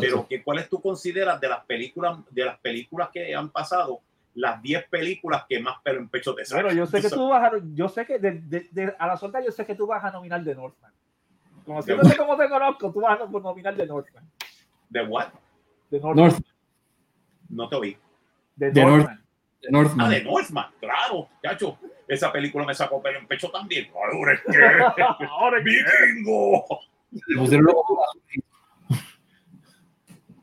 Pero que, ¿cuáles tú consideras de las películas, de las películas que han pasado, las 10 películas que más pelo en pecho te sacan? Bueno, yo sé que tú vas a, yo sé que de, de- de- a la suelta yo sé que tú vas a nominar de Northman. Como te conozco, tú vas a nominar de Northman. ¿De what? De Northman. North, No te oí. De de Northman. de Ah, Northman. de Northman, claro, chacho. Esa película me sacó pelo en pecho también. Ahora es que. <laughs> Ahora que- ¡Vikingo!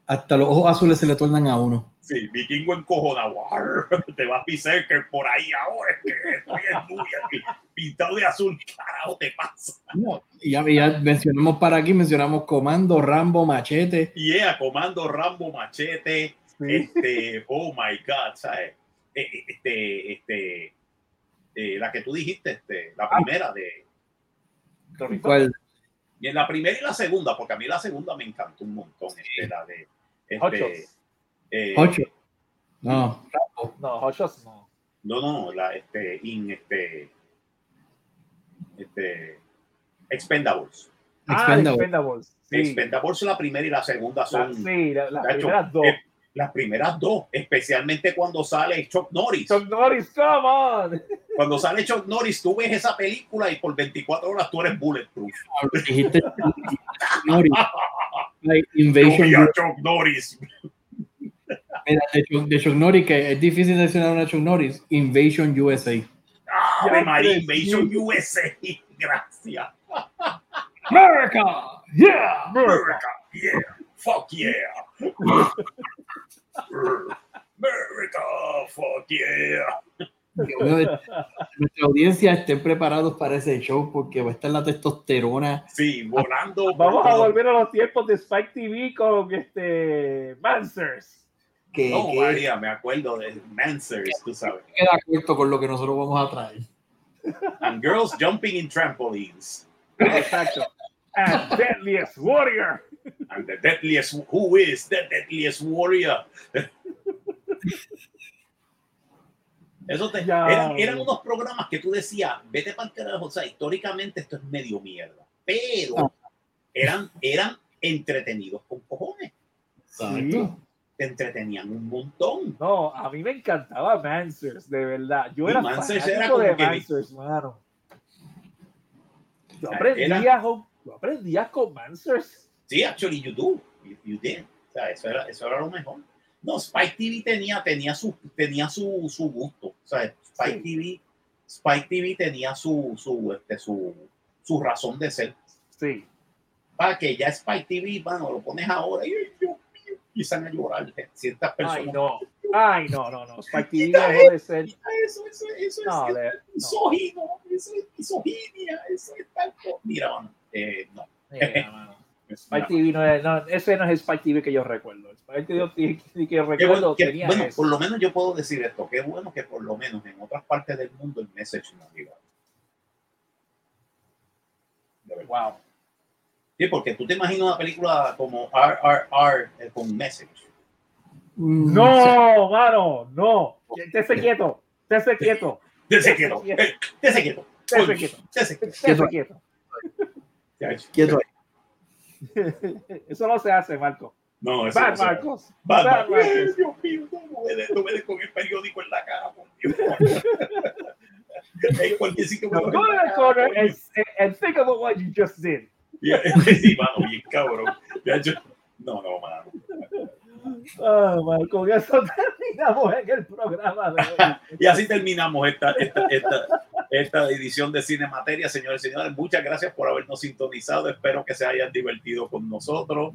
Hasta los ojos azules se le tornan a uno. Sí, vikingo encojonado. <laughs> Te vas a pisar que por ahí ahora es que estoy en Nuya, pi- pintado de azul. Carajo, te pasa. No, ya, ya mencionamos para aquí, mencionamos Comando, Rambo, Machete. Y ella, Comando Rambo Machete. Sí. Este, oh my God, ¿sabes? Eh, eh, Este, este, eh, la que tú dijiste, este, la primera de. ¿Cuál? Y en la primera y la segunda, porque a mí la segunda me encantó un montón. Este, la de. Este. Eh, Ocho. No, Rambo. No, Hochos no. No, no, la, este, in, este, este, Expendables. Ah, Expendables. Expendables. Sí. Expendables la primera y la segunda La- son sí, la- las Chacho, primeras dos. eh, las primeras dos, especialmente cuando sale Chuck Norris. Chuck Norris, come on. Cuando sale Chuck Norris, tú ves esa película y por 24 horas tú eres bulletproof. Dijiste Norris. <laughs> Like Yo Invasion vi a U- Chuck Norris. Mira, de, Chuck, de Chuck Norris, que es difícil mencionar una Chuck Norris. Invasion USA. Ave María. Invasion USA. <laughs> Gracias. America. Yeah. America, yeah. Fuck yeah. America, fuck yeah. Nuestra audiencia estén preparados para ese show porque va a estar la testosterona. Sí, volando. Vamos a volver a los tiempos de Spike TV con este Mansers. Que, No, que María, me acuerdo de Mansers, tú sabes. queda corto con lo que nosotros vamos a traer. And girls jumping in trampolines. Exacto. And Deadliest Warrior. And the deadliest, who is the deadliest warrior? Eso te, Ya. eran, eran unos programas que tú decías, vete para el carajo, o sea, históricamente esto es medio mierda, pero eran, eran entretenidos con cojones, Sí. Te entretenían un montón. No, a mí me encantaba Mansers, de verdad. Yo era fanático era como de que- Mansers, mano. Yo Era- aprendía, jo- yo aprendía con Mansers. Sí, actually you do, you, you did. O sea, eso era, eso era lo mejor. No, Spike TV tenía, tenía, su, tenía su, su gusto. O sea, Spike Sí. TV, Spike TV tenía su, su, este, su, su razón de ser. Sí. Para que ya Spike TV, bueno, lo pones ahora y empiezan a llorar ciertas personas. Ay, no. Ay, no, no, no. Spike TV dejó de ser. Eso, eso, eso No, es de- misógino, eso es misoginia, eso es tanto. Mira, mano, eh, no. Mira, mano. <laughs> Spike no. TV no es, no, ese no es el Spike TV que yo recuerdo. El Spike TV que, que Qué recuerdo bueno, que- tenía bueno, eso. por lo menos yo puedo decir esto, qué bueno que por lo menos en otras partes del mundo el message no llega. Wow. Sí, porque tú te imaginas una película como RRR eh, con message. Mm, No, mano, no. Estése quieto. Estése quieto. Dese quieto, eh, dese quieto. Oye, quieto. dese quieto. Quieto. Eso no se hace, Marco. No, eso Bad no se- Marcos. Bad Bad Marcos. Marcos. Dios mío, no me des, no me des con el periódico en la cara, por Dios. Now lo go to the corner and think about what you just did. Ya, Sí, mano, bien cabrón. Ya, yo- No, no, mano. Ah, man, con eso terminamos en el programa de hoy. Y así terminamos esta, esta, esta, esta edición de Cine Materia. Señores y señores, muchas gracias por habernos sintonizado. Espero que se hayan divertido con nosotros.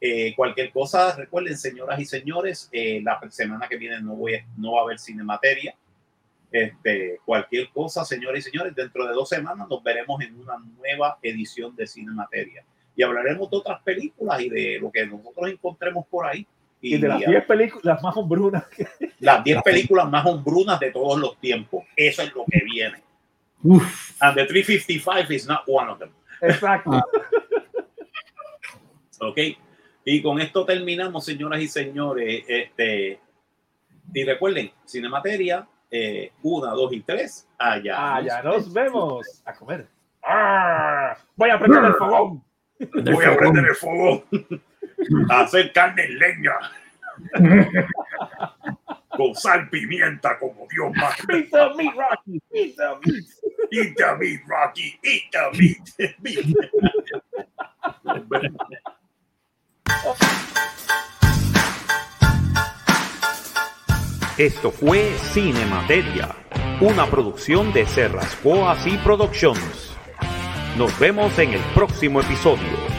Eh, cualquier cosa, recuerden, señoras y señores, eh, la semana que viene no, voy no va a haber Cine Materia. Este, cualquier cosa, señores y señores, dentro de dos semanas nos veremos en una nueva edición de Cine Materia. Y hablaremos de otras películas y de lo que nosotros encontremos por ahí. Y de las a- 10 películas más hombrunas que <laughs> las 10 películas más hombrunas de todos los tiempos. Eso es lo que viene. Uf, And the 355 is not one of them. Exacto. Ah. ¿Ok? Y con esto terminamos, señoras y señores. Este, y recuerden, Cinemateria, eh, una, dos y tres. Allá. Ah, ya nos vemos. A comer. Ah, voy a prender el fogón. Voy a prender el fuego. <laughs> a hacer carne en leña. Con sal, pimienta, como Dios más. <laughs> Beat the meat, Rocky. Beat the meat. Eat the meat, Rocky. Eat the meat. meat. <laughs> Esto fue Cinemateria, una producción de Serrasco Así Productions. Nos vemos en el próximo episodio.